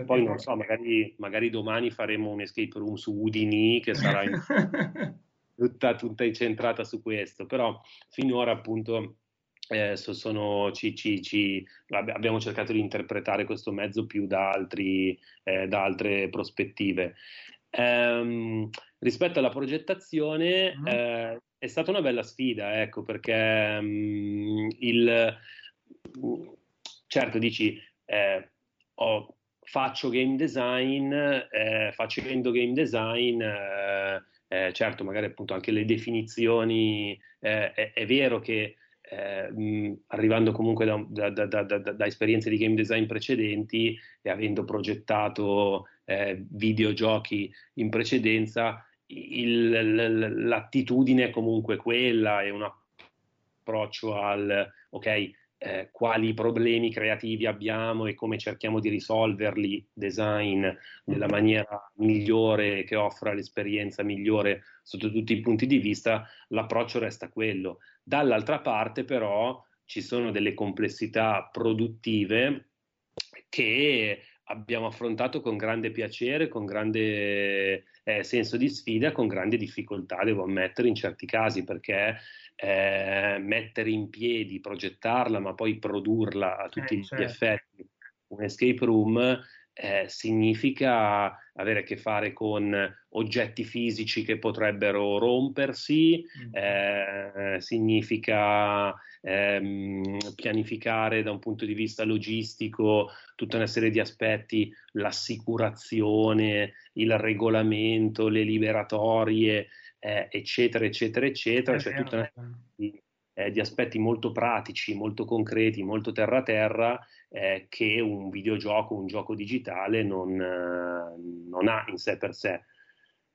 Poi non so, magari, magari, domani faremo un escape room su Udini che sarà in, *laughs* tutta, tutta, incentrata su questo, però finora appunto eh, sono, ci, ci, ci, abbiamo cercato di interpretare questo mezzo più da, altri, eh, da altre prospettive. Um, rispetto alla progettazione mm. eh, è stata una bella sfida, ecco, perché um, il certo dici eh, oh, faccio game design, eh, facendo game design, eh, certo magari appunto anche le definizioni, è, è, vero che eh, mh, arrivando comunque da, da, da, da, esperienze di game design precedenti e avendo progettato videogiochi in precedenza, il, l'attitudine è comunque quella, è un approccio al ok, eh, quali problemi creativi abbiamo e come cerchiamo di risolverli, design nella mm-hmm. maniera migliore che offra l'esperienza migliore sotto tutti i punti di vista, l'approccio resta quello. Dall'altra parte però ci sono delle complessità produttive che abbiamo affrontato con grande piacere, con grande eh, senso di sfida, con grande difficoltà, devo ammettere, in certi casi, perché eh, mettere in piedi, progettarla, ma poi produrla a tutti eh, gli certo. effetti, un escape room eh, significa avere a che fare con oggetti fisici che potrebbero rompersi, mm. significa ehm, pianificare da un punto di vista logistico tutta una serie di aspetti, l'assicurazione, il regolamento, le liberatorie, eh, eccetera, eccetera, eccetera, c'è tutta una serie di, eh, di, aspetti molto pratici, molto concreti, molto terra-terra eh, che un videogioco, un gioco digitale non, non, ha in sé per sé.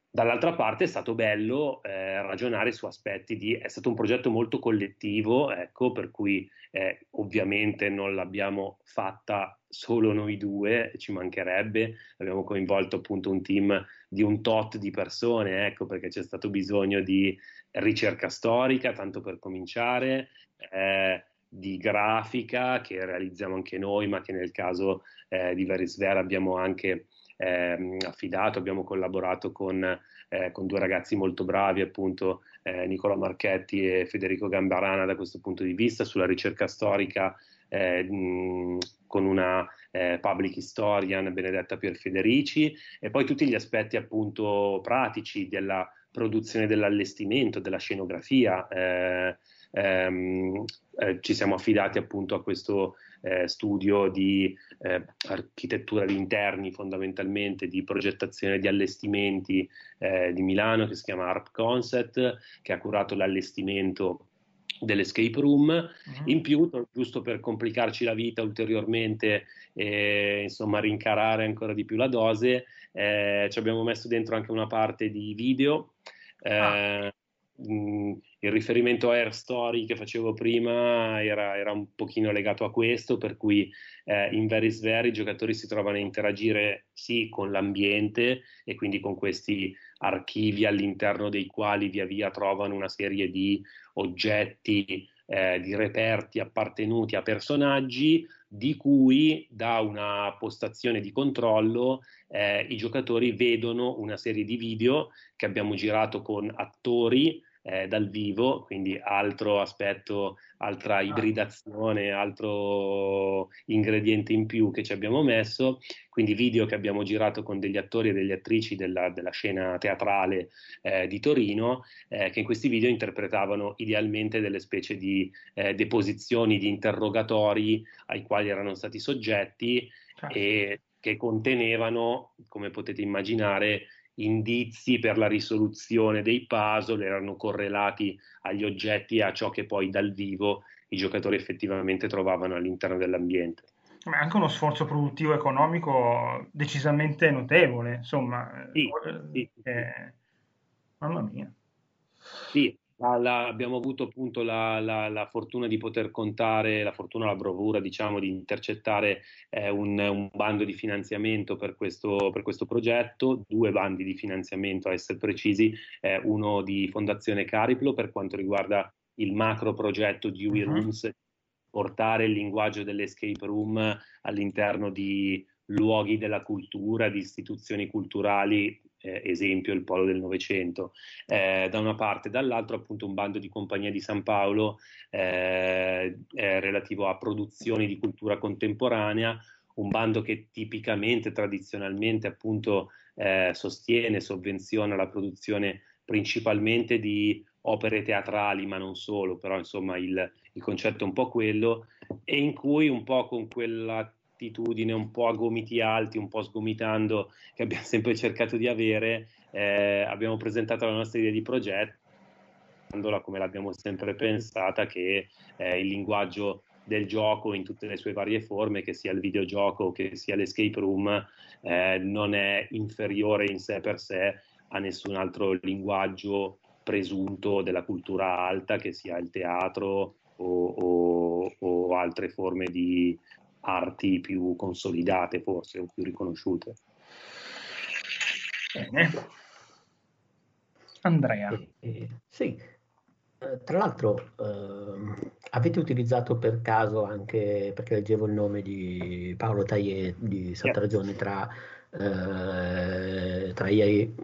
Dall'altra parte è stato bello eh, ragionare su aspetti di... è stato un progetto molto collettivo, ecco, per cui eh, ovviamente non l'abbiamo fatta solo noi due, ci mancherebbe, abbiamo coinvolto appunto un team di un tot di persone, ecco, perché c'è stato bisogno di ricerca storica, tanto per cominciare, eh, di grafica che realizziamo anche noi, ma che nel caso eh, di Verisver abbiamo anche eh, affidato, abbiamo collaborato con, eh, con, due ragazzi molto bravi, appunto eh, Nicola Marchetti e Federico Gambarana da questo punto di vista, sulla ricerca storica eh, con una eh, public historian Benedetta Pierfederici e poi tutti gli aspetti appunto pratici della produzione dell'allestimento, della scenografia. Eh, ehm, eh, ci siamo affidati appunto a questo eh, studio di eh, architettura di interni fondamentalmente, di progettazione di allestimenti eh, di Milano che si chiama Art Concept, che ha curato l'allestimento dell'escape room. Uh-huh. In più, giusto per complicarci la vita ulteriormente e insomma rincarare ancora di più la dose, eh, ci abbiamo messo dentro anche una parte di video. Ah. Mh, mm, il riferimento a Air Story che facevo prima era, era un pochino legato a questo, per cui eh, in Veris Very i giocatori si trovano a interagire sì con l'ambiente e quindi con questi archivi all'interno dei quali via via trovano una serie di oggetti, eh, di reperti appartenuti a personaggi di cui da una postazione di controllo eh, i giocatori vedono una serie di video che abbiamo girato con attori eh, dal vivo, quindi altro aspetto, altra ah. ibridazione, altro ingrediente in più che ci abbiamo messo, quindi video che abbiamo girato con degli attori e delle attrici della, della scena teatrale eh, di Torino, eh, che in questi video interpretavano idealmente delle specie di eh, deposizioni, di interrogatori ai quali erano stati soggetti ah. e che contenevano, come potete immaginare, indizi per la risoluzione dei puzzle erano correlati agli oggetti e a ciò che poi dal vivo i giocatori effettivamente trovavano all'interno dell'ambiente. Ma è anche uno sforzo produttivo economico decisamente notevole, insomma. Sì, eh, eh, mamma mia. Sì, la, abbiamo avuto appunto la, la, la, fortuna di poter contare, la fortuna, la bravura diciamo di intercettare eh, un, un, bando di finanziamento per questo, per questo, progetto, due bandi di finanziamento a essere precisi, eh, uno di Fondazione Cariplo per quanto riguarda il macro progetto di UI Rooms, uh-huh. portare il linguaggio dell'escape room all'interno di luoghi della cultura, di istituzioni culturali eh, esempio il polo del Novecento, eh, da una parte, dall'altro appunto un bando di compagnia di San Paolo eh, relativo a produzioni di cultura contemporanea, un bando che tipicamente, tradizionalmente appunto eh, sostiene, sovvenziona la produzione principalmente di opere teatrali, ma non solo, però insomma il, il concetto è un po' quello, e in cui un po' con quella attitudine un po' a gomiti alti, un po' sgomitando, che abbiamo *laughs* sempre cercato di avere, eh, abbiamo presentato la nostra idea di progetto, come l'abbiamo sempre pensata, che eh, il linguaggio del gioco in tutte le sue varie forme, che sia il videogioco che sia l'escape room, eh, non è inferiore in sé per sé a nessun altro linguaggio presunto della cultura alta, che sia il teatro o, o, o altre forme di, arti più consolidate forse o più riconosciute. Bene. Andrea. Eh, eh, sì, eh, tra l'altro eh, avete utilizzato per caso anche, perché leggevo il nome di Paolo Taglier di Santa yeah. Ragione tra, eh, tra i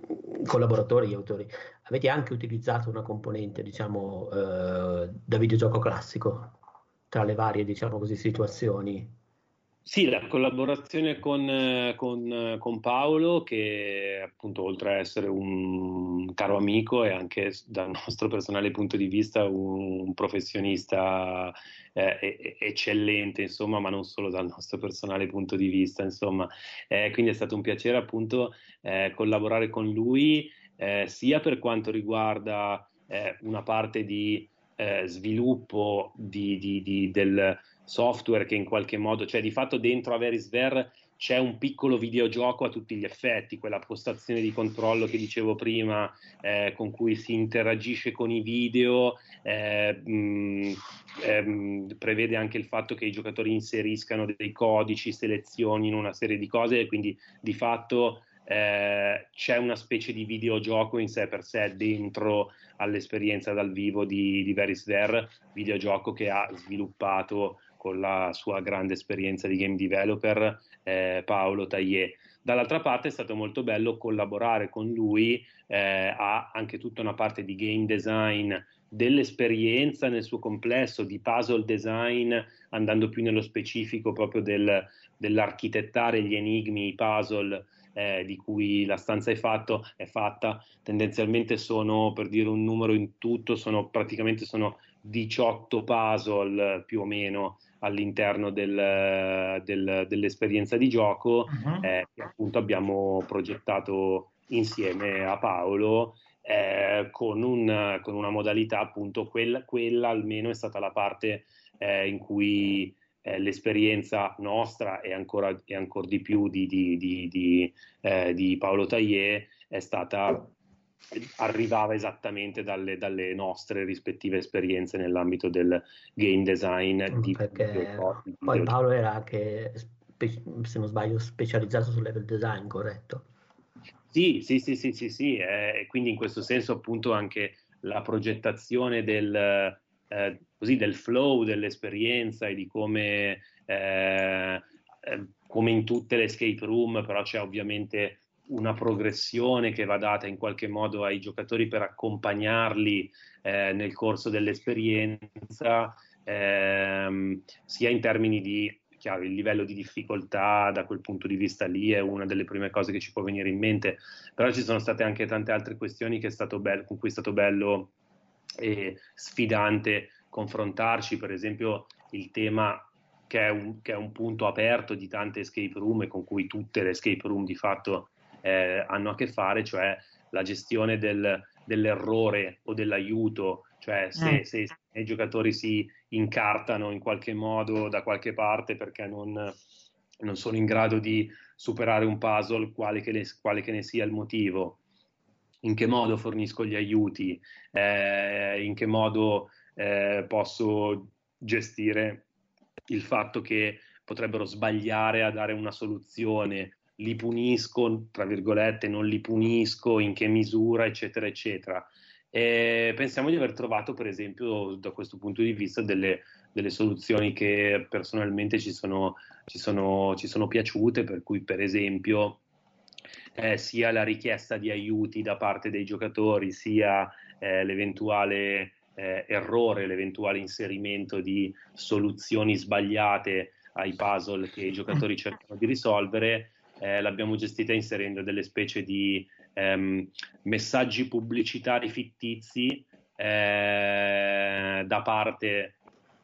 collaboratori, gli autori, avete anche utilizzato una componente diciamo eh, da videogioco classico tra le varie diciamo così situazioni sì, la collaborazione con, con, con, Paolo, che appunto oltre a essere un caro amico e anche dal *laughs* nostro personale punto di vista un professionista eh, eccellente, insomma, ma non solo dal nostro personale punto di vista, insomma. Eh, quindi è stato un piacere appunto eh, collaborare con lui, eh, sia per quanto riguarda eh, una parte di eh, sviluppo di, di, di, del software che in qualche modo, cioè di fatto dentro Averisver c'è un piccolo videogioco a tutti gli effetti, quella postazione di controllo che dicevo prima, eh, con cui si interagisce con i video, eh, mh, ehm, prevede anche il fatto che i giocatori inseriscano dei codici, selezionino una serie di cose e quindi di fatto eh, c'è una specie di videogioco in sé per sé dentro all'esperienza dal vivo di, di Verisver, videogioco che ha sviluppato con la sua grande esperienza di game developer eh, Paolo Taglier. Dall'altra parte è stato molto bello collaborare con lui, eh, ha anche tutta una parte di game design dell'esperienza nel suo complesso, di puzzle design, andando più nello specifico proprio del, dell'architettare gli enigmi, i puzzle eh, di cui la stanza è, fatto, è fatta, tendenzialmente sono, per dire un numero in tutto, sono praticamente sono 18 puzzle più o meno all'interno del, del, dell'esperienza di gioco uh-huh. eh, che appunto abbiamo progettato insieme a Paolo eh, con, un, con, una modalità appunto quella, quella, almeno è stata la parte eh, in cui eh, l'esperienza nostra e ancora, e ancora di più di, di, di, eh, di Paolo Taglier è stata arrivava esattamente dalle, dalle, nostre rispettive esperienze nell'ambito del game design. Mm, di Perché di poi Paolo era anche, se non sbaglio, specializzato sul level design, corretto? Sì, sì, sì, sì, sì, sì. Eh, quindi in questo senso appunto anche la progettazione del, eh, così, del flow dell'esperienza e di come, eh, eh come in tutte le escape room, però c'è ovviamente una progressione che va data in qualche modo ai giocatori per accompagnarli eh, nel corso dell'esperienza, ehm, sia in termini di chiaro, il livello di difficoltà da quel punto di vista lì è una delle prime cose che ci può venire in mente, però ci sono state anche tante altre questioni bello, con cui è stato bello e sfidante confrontarci, per esempio il tema che è, un, che è un punto aperto di tante escape room e con cui tutte le escape room di fatto eh, hanno a che fare, cioè la gestione del, dell'errore o dell'aiuto, cioè se, mm. se, i giocatori si incartano in qualche modo da qualche parte perché non, non sono in grado di superare un puzzle, quale che ne, quale che ne sia il motivo, in che modo fornisco gli aiuti, eh, in che modo eh, posso gestire il fatto che potrebbero sbagliare a dare una soluzione li punisco, tra virgolette, non li punisco, in che misura, eccetera, eccetera. E pensiamo di aver trovato, per esempio, da questo punto di vista, delle, delle soluzioni che personalmente ci sono, ci, sono, ci sono, piaciute, per cui, per esempio, eh, sia la richiesta di aiuti da parte dei giocatori, sia eh, l'eventuale eh, errore, l'eventuale inserimento di soluzioni sbagliate ai puzzle che i giocatori cercano di risolvere, eh, l'abbiamo gestita inserendo delle specie di ehm, messaggi pubblicitari fittizi eh, da parte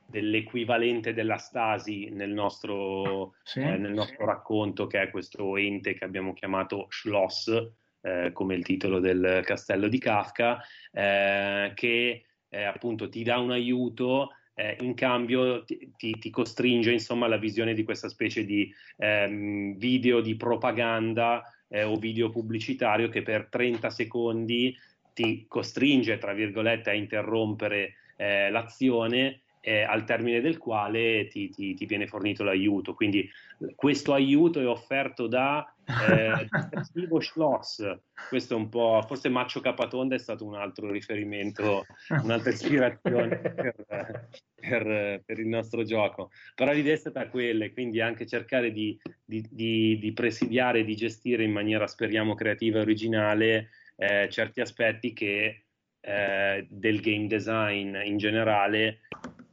dell'equivalente della Stasi nel nostro, sì. eh, nel nostro, racconto, che è questo ente che abbiamo chiamato Schloss, eh, come il titolo del castello di Kafka, eh, che eh, appunto ti dà un aiuto eh, in cambio ti, ti, costringe insomma alla visione di questa specie di ehm, video di propaganda eh, o video pubblicitario che per 30 secondi ti costringe, tra virgolette, a interrompere eh, l'azione eh, al termine del quale ti, ti, ti, viene fornito l'aiuto. Quindi questo aiuto è offerto da eh, *laughs* Schloss. Questo è un po', forse Maccio Capatonda è stato un altro riferimento, un'altra ispirazione per, per, per il nostro gioco. Però l'idea è stata quella, quindi anche cercare di, di, di, di presidiare di gestire in maniera, speriamo, creativa e originale eh, certi aspetti che eh, del game design in generale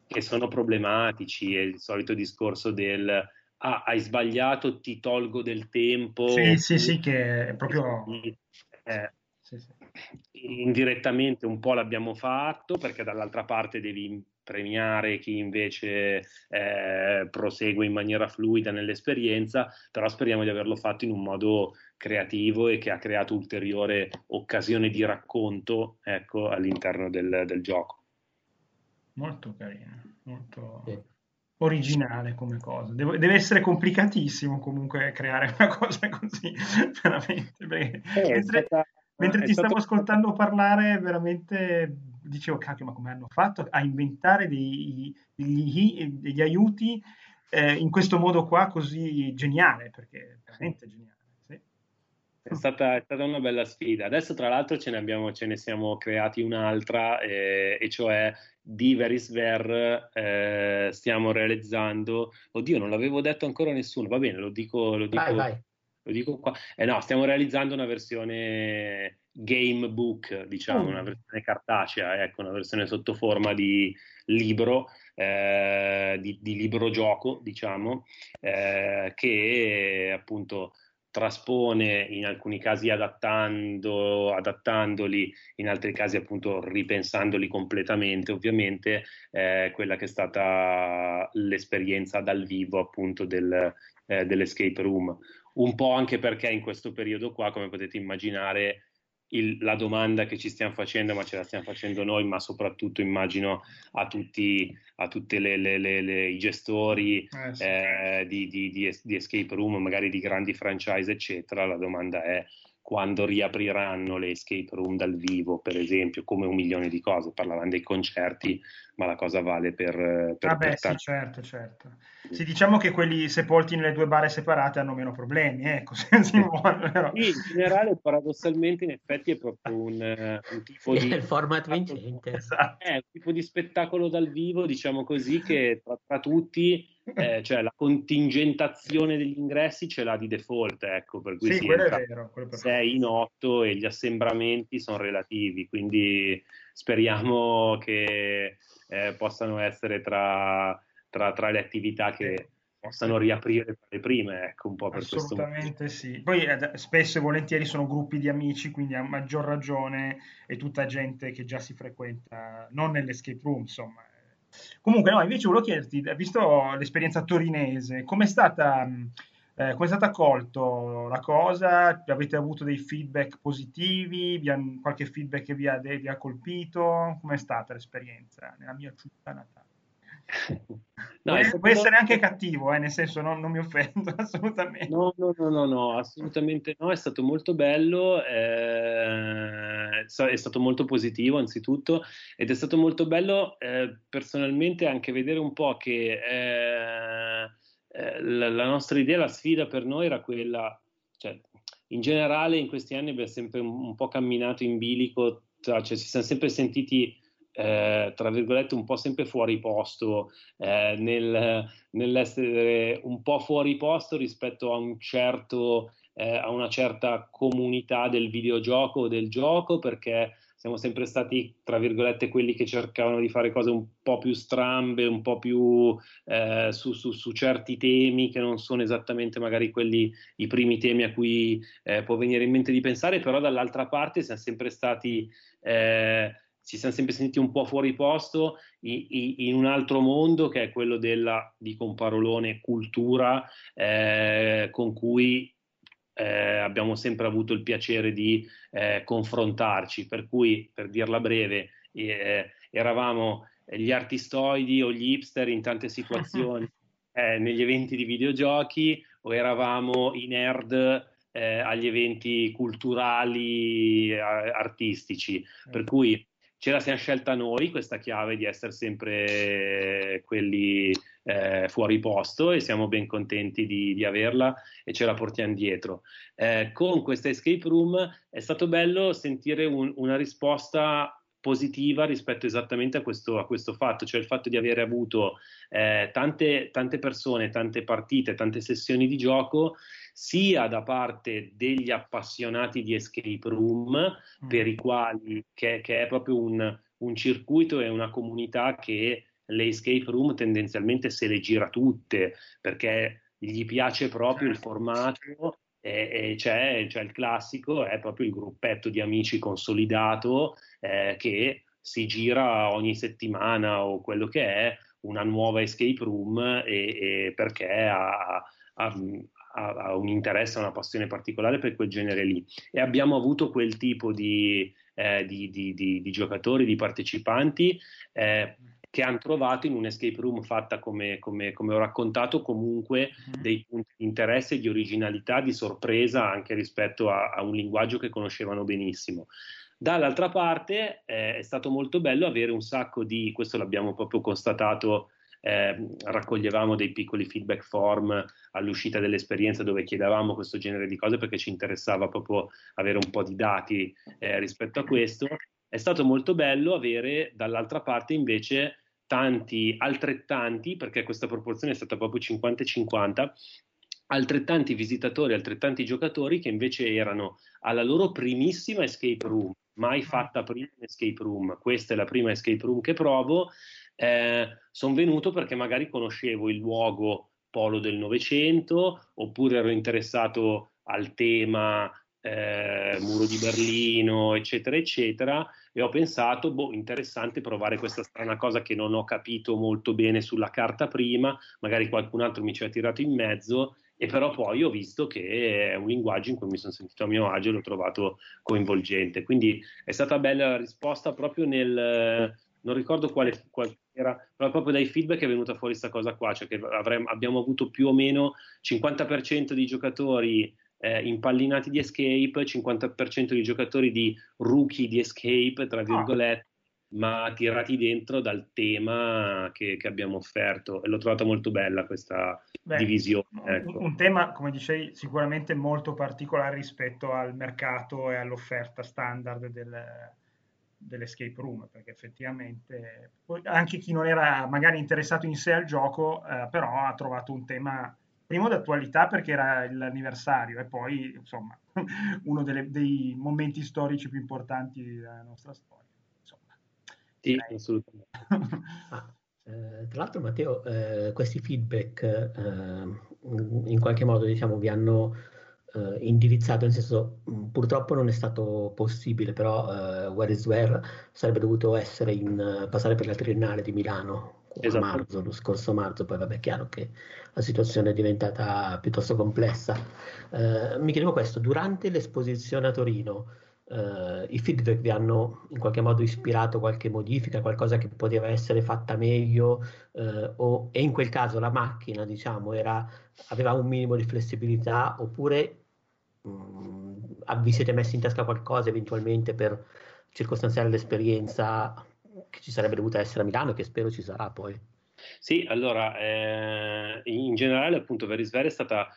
che sono problematici, è il solito discorso del ah, hai sbagliato, ti tolgo del tempo. Sì, sì, sì, che è proprio... Eh, sì, sì. Indirettamente un po' l'abbiamo fatto perché dall'altra parte devi premiare chi invece eh, prosegue in maniera fluida nell'esperienza, però speriamo di averlo fatto in un modo creativo e che ha creato ulteriore occasione di racconto ecco, all'interno del, del gioco. Molto carino, molto... Sì. originale come cosa. Deve, deve, essere complicatissimo comunque creare una *laughs* cosa così, veramente. Perché, eh, mentre, stata, mentre ti stavo ascoltando parlare, veramente dicevo, cacchio, ma come hanno fatto a inventare dei, degli, degli aiuti eh, in questo modo qua così geniale, perché veramente geniale. È stata, è stata, una bella sfida. Adesso, tra l'altro, ce ne, abbiamo, ce ne siamo creati un'altra, eh, e cioè di Verisver eh, stiamo realizzando. Oddio, non l'avevo detto ancora a nessuno. Va bene, lo dico, lo dico, vai, vai. Lo dico qua. Eh, no, stiamo realizzando una versione game book, diciamo, mm. una versione cartacea, ecco, una versione sotto forma di libro, eh, di, di libro gioco, diciamo, eh, che appunto traspone in alcuni casi adattando, adattandoli, in altri casi appunto ripensandoli completamente, ovviamente eh, quella che è stata l'esperienza dal vivo appunto del, eh, dell'escape room. Un po' anche perché in questo periodo qua, come potete immaginare, il, la domanda che ci stiamo facendo, ma ce la stiamo facendo noi, ma soprattutto immagino a tutti a tutti i gestori eh, sì. eh, di, di, di, di escape room, magari di grandi franchise, eccetera. La domanda è quando riapriranno le escape room dal vivo, per esempio, come un milione di cose. Parlavamo dei concerti, ma la cosa vale per... per Vabbè, per sì, certo, certo. Sì, diciamo che quelli sepolti nelle due bare separate hanno meno problemi, ecco, *laughs* se si muovono. Però. Sì, in generale, paradossalmente, in effetti è proprio un, un tipo di... il format vincente. Esatto. È un tipo di spettacolo dal vivo, diciamo così, che tra, tra tutti eh, *laughs* cioè la contingentazione degli ingressi ce l'ha di default, ecco, per cui sì, si entra 6 in 8 e gli assembramenti sono relativi, quindi speriamo che eh, possano essere tra, tra, tra, le attività che possano riaprire le prime, ecco, un po' per questo Assolutamente sì. Poi eh, spesso e volentieri sono gruppi di amici, quindi a maggior ragione è tutta gente che già si frequenta, non nell'escape room, insomma, Comunque, no, invece volevo chiederti, visto l'esperienza torinese, com'è stata, eh, com'è stata accolto la cosa? Avete avuto dei feedback positivi? Han, qualche feedback che vi ha, vi ha colpito? Com'è stata l'esperienza nella mia città natale? No, può, può essere anche cattivo, eh, nel senso non, non, mi offendo *laughs* assolutamente. No, no, no, no, no, assolutamente no, è stato molto bello, eh, è stato molto positivo anzitutto ed è stato molto bello eh, personalmente anche vedere un po' che eh, la, la, nostra idea, la sfida per noi era quella, cioè, in generale in questi anni abbiamo sempre un, un po' camminato in bilico, cioè ci siamo sempre sentiti eh, tra virgolette, un po' sempre fuori posto, eh, nel, nell'essere un po' fuori posto rispetto a, un certo, eh, a una certa comunità del videogioco o del gioco, perché siamo sempre stati, tra virgolette, quelli che cercavano di fare cose un po' più strambe, un po' più eh, su, su, su, certi temi che non sono esattamente magari quelli, i primi temi a cui eh, può venire in mente di pensare, però dall'altra parte siamo sempre stati eh, ci siamo sempre sentiti un po' fuori posto in, un altro mondo che è quello della, dico un parolone, cultura eh, con cui eh, abbiamo sempre avuto il piacere di eh, confrontarci, per cui, per dirla breve, eh, eravamo gli artistoidi o gli hipster in tante situazioni *laughs* eh, negli eventi di videogiochi o eravamo i nerd eh, agli eventi culturali, artistici, per cui ce la siamo scelta noi questa chiave di essere sempre quelli eh, fuori posto e siamo ben contenti di, di, averla e ce la portiamo dietro. Eh, con questa escape room è stato bello sentire un, una risposta positiva rispetto esattamente a questo, a questo, fatto, cioè il fatto di aver avuto eh, tante, tante persone, tante partite, tante sessioni di gioco sia da parte degli appassionati di escape room, mm. per i quali che, che è proprio un, un, circuito e una comunità che le escape room tendenzialmente se le gira tutte perché gli piace proprio il certo. formato e, e c'è, c'è, il classico, è proprio il gruppetto di amici consolidato eh, che si gira ogni settimana o quello che è una nuova escape room e, e perché ha, ha, ha, un interesse, una passione particolare per quel genere lì. E abbiamo avuto quel tipo di, eh, di, di, di giocatori, di partecipanti. Eh, che hanno trovato in un escape room fatta come, come, come ho raccontato comunque mm-hmm. dei punti di interesse, di originalità, di sorpresa anche rispetto a, a un linguaggio che conoscevano benissimo. Dall'altra parte eh, è stato molto bello avere un sacco di, questo l'abbiamo proprio constatato, eh, raccoglievamo dei piccoli feedback form all'uscita dell'esperienza dove chiedevamo questo genere di cose perché ci interessava proprio avere un po' di dati eh, rispetto a questo. È stato molto bello avere dall'altra parte invece tanti, altrettanti, perché questa proporzione è stata proprio 50-50, altrettanti visitatori, altrettanti giocatori che invece erano alla loro primissima escape room, mai ah. fatta prima in escape room. Questa è la prima escape room che provo. Eh, Sono venuto perché magari conoscevo il luogo polo del Novecento, oppure ero interessato al tema eh, muro di Berlino, eccetera, eccetera, e ho pensato, boh, interessante provare questa strana cosa che non ho capito molto bene sulla carta prima, magari qualcun altro mi ci ha tirato in mezzo, e però poi ho visto che è un linguaggio in cui mi sono sentito a mio agio e l'ho trovato coinvolgente. Quindi è stata bella la risposta proprio nel, non ricordo quale, quale era, proprio dai feedback è venuta fuori questa cosa qua, cioè che avremmo, abbiamo avuto più o meno 50% di giocatori eh, impallinati di escape, 50% di giocatori di rookie di escape, tra ah. virgolette, ah. ma tirati dentro dal tema che, che, abbiamo offerto e l'ho trovata molto bella questa Beh, divisione. Ecco. Un, un tema, come dicevi, sicuramente molto particolare rispetto al mercato e all'offerta standard del, dell'escape room, perché effettivamente anche chi non era magari interessato in sé al gioco, eh, però ha trovato un tema primo d'attualità perché era l'anniversario e poi insomma *laughs* uno delle, dei momenti storici più importanti della nostra storia. Insomma, sì, assolutamente. *laughs* ah, eh, tra l'altro Matteo, eh, questi feedback eh, in qualche modo diciamo, vi hanno eh, indirizzato, nel senso mh, purtroppo non è stato possibile, però uh, Where is Where sarebbe dovuto essere in, passare per la Triennale di Milano esatto. marzo, lo scorso marzo, poi vabbè è chiaro che la situazione è diventata piuttosto complessa. Eh, mi chiedevo questo, durante l'esposizione a Torino, eh, i feedback vi hanno in qualche modo ispirato qualche modifica, qualcosa che poteva essere fatta meglio, eh, o, e in quel caso la macchina diciamo, era, aveva un minimo di flessibilità, oppure mh, mm, vi siete messi in tasca qualcosa eventualmente per circostanziare l'esperienza che ci sarebbe dovuta essere a Milano e che spero ci sarà poi. Sì, allora, eh, in generale appunto Verisver è stata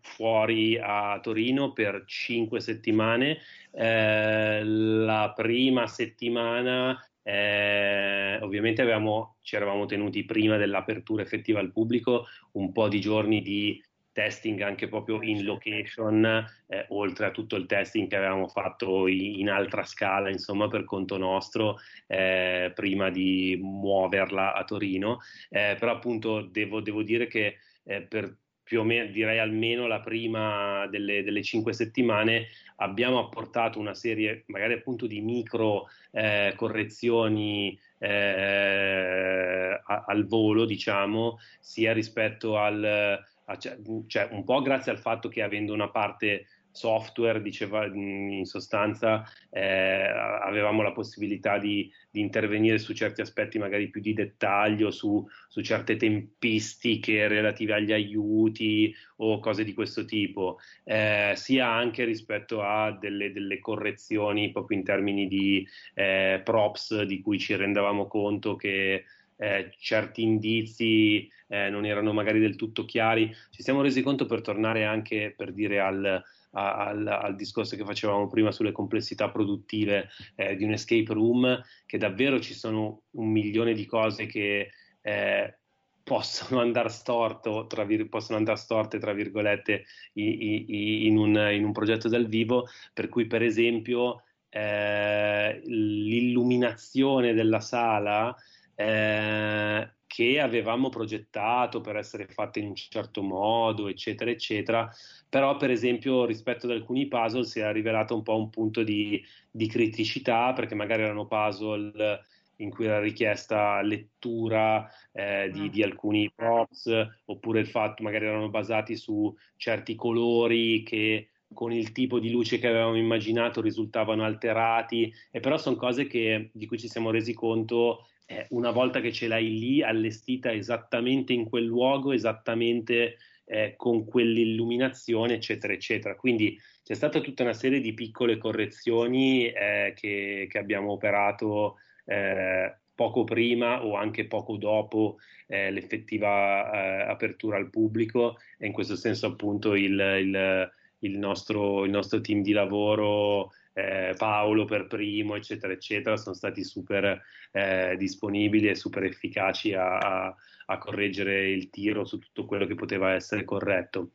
fuori a Torino per cinque settimane. Eh, la prima settimana eh, ovviamente avevamo, ci eravamo tenuti prima dell'apertura effettiva al pubblico un po' di giorni di testing anche proprio in location, eh, oltre a tutto il testing che avevamo fatto in, in altra scala, insomma, per conto nostro, eh, prima di muoverla a Torino. Eh, però appunto devo, devo dire che eh, per più o meno, direi almeno la prima delle, delle, cinque settimane, abbiamo apportato una serie magari appunto di micro eh, correzioni eh, al volo, diciamo, sia rispetto al cioè, cioè, un po' grazie al fatto che avendo una parte software, diceva in sostanza, eh, avevamo la possibilità di, di, intervenire su certi aspetti magari più di dettaglio, su, su, certe tempistiche relative agli aiuti o cose di questo tipo, eh, sia anche rispetto a delle, delle, correzioni proprio in termini di eh, props di cui ci rendevamo conto che eh, certi indizi eh, non erano magari del tutto chiari. Ci siamo resi conto per tornare anche per dire al, al, al, discorso che facevamo prima sulle complessità produttive eh, di un escape room, che davvero ci sono un milione di cose che eh, possono *laughs* andare storto, tra vir- possono andare storte, tra virgolette, in, in, un, in, un, progetto dal vivo, per cui per esempio eh, l'illuminazione della sala eh, che avevamo progettato per essere fatte in un certo modo, eccetera, eccetera, però per esempio rispetto ad alcuni puzzle si è rivelato un po' un punto di, di criticità, perché magari erano puzzle in cui era richiesta lettura eh, di, mm. di, alcuni props, oppure il fatto magari erano basati su certi colori che con il tipo di luce che avevamo immaginato risultavano alterati, e però sono cose che, di cui ci siamo resi conto eh, una volta che ce l'hai lì allestita esattamente in quel luogo, esattamente eh, con quell'illuminazione, eccetera, eccetera. Quindi c'è stata tutta una serie di piccole correzioni eh, che, che, abbiamo operato eh, poco prima o anche poco dopo eh, l'effettiva eh, apertura al pubblico e in questo senso appunto il, il, il, nostro, il nostro team di lavoro eh, Paolo per primo, eccetera, eccetera, sono stati super eh, disponibili e super efficaci a, a, a, correggere il tiro su tutto quello che poteva essere corretto.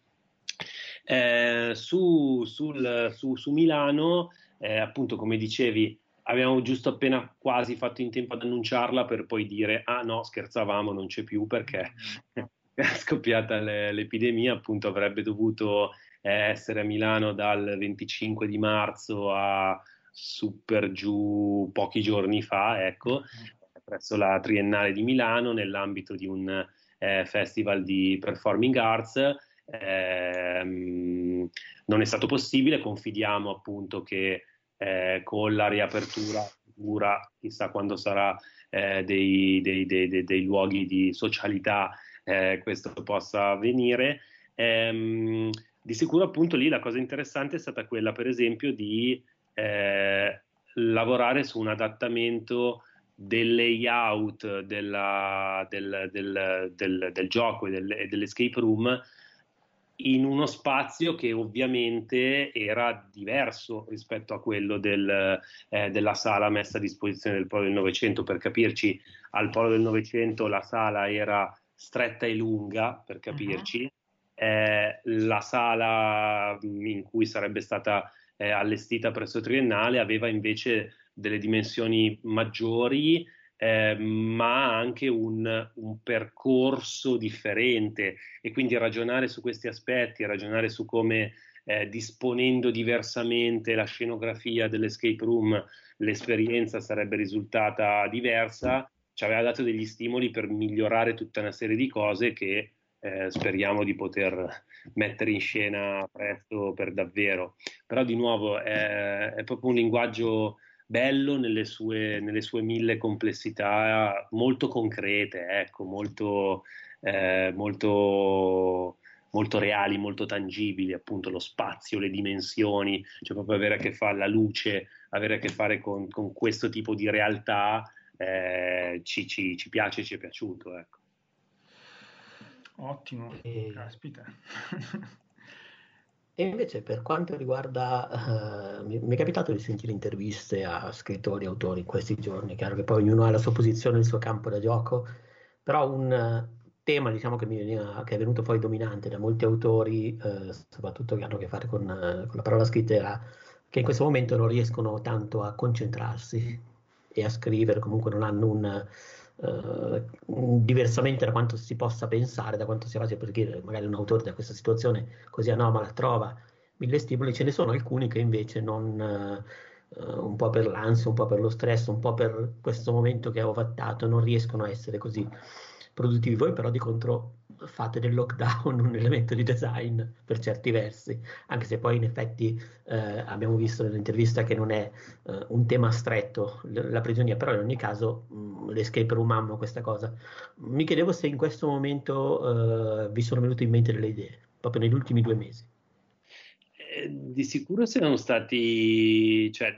Eh, su, sul, su, su, Milano, eh, appunto, come dicevi, abbiamo giusto appena quasi fatto in tempo ad annunciarla per poi dire ah no, scherzavamo, non c'è più perché *laughs* è scoppiata l'epidemia, appunto avrebbe dovuto essere a Milano dal 25 di marzo a super giù pochi giorni fa, ecco, presso la Triennale di Milano nell'ambito di un eh, festival di performing arts. Eh, non è stato possibile, confidiamo appunto che eh, con la riapertura futura, chissà quando sarà, eh, dei, dei, dei, dei, luoghi di socialità, eh, questo possa avvenire. Di sicuro appunto lì la cosa interessante è stata quella per esempio di eh, lavorare su un adattamento del layout della, del, del, del, del, gioco e, del, e dell'escape room in uno spazio che ovviamente era diverso rispetto a quello del, eh, della sala messa a disposizione del Polo del Novecento. Per capirci, al Polo del Novecento la sala era stretta e lunga, per capirci, uh-huh eh, la sala in cui sarebbe stata eh, allestita presso Triennale aveva invece delle dimensioni maggiori, eh, ma anche un, un, percorso differente. E quindi ragionare su questi aspetti, ragionare su come eh, disponendo diversamente la scenografia dell'escape room l'esperienza sarebbe risultata diversa, ci aveva dato degli stimoli per migliorare tutta una serie di cose che eh, speriamo di poter mettere in scena presto per davvero. Però di nuovo è, è proprio un linguaggio bello nelle sue, nelle sue, mille complessità, molto concrete, ecco, molto, eh, molto, molto reali, molto tangibili, appunto lo spazio, le dimensioni, cioè proprio avere a che fare la luce, avere a che fare con, con questo tipo di realtà eh, ci, ci, ci piace, ci è piaciuto. Ecco. Ottimo, e... caspita. e invece per quanto riguarda, uh, mi, mi, è capitato di sentire interviste a scrittori e autori in questi giorni, chiaro che poi ognuno ha la sua posizione, il suo campo da gioco, però un uh, tema diciamo, che, veniva, che, è venuto poi dominante da molti autori, uh, soprattutto che hanno a che fare con, con la parola scritta, era che in questo momento non riescono tanto a concentrarsi e a scrivere, comunque non hanno un Uh, diversamente da quanto si possa pensare, da quanto sia facile, perché magari un autore da questa situazione così anomala trova mille stimoli, ce ne sono alcuni che invece non, uh, un po' per l'ansia, un po' per lo stress, un po' per questo momento che ho fattato, non riescono a essere così produttivi. Voi però di contro fate del lockdown *laughs* un elemento di design per certi versi, anche se poi in effetti eh, abbiamo visto nell'intervista che non è eh, un tema stretto la prigionia, però in ogni caso mh, mm, l'escape room hanno questa cosa. Mi chiedevo se in questo momento eh, vi sono venute in mente delle idee, proprio negli ultimi due mesi. Eh, di sicuro siamo stati, cioè,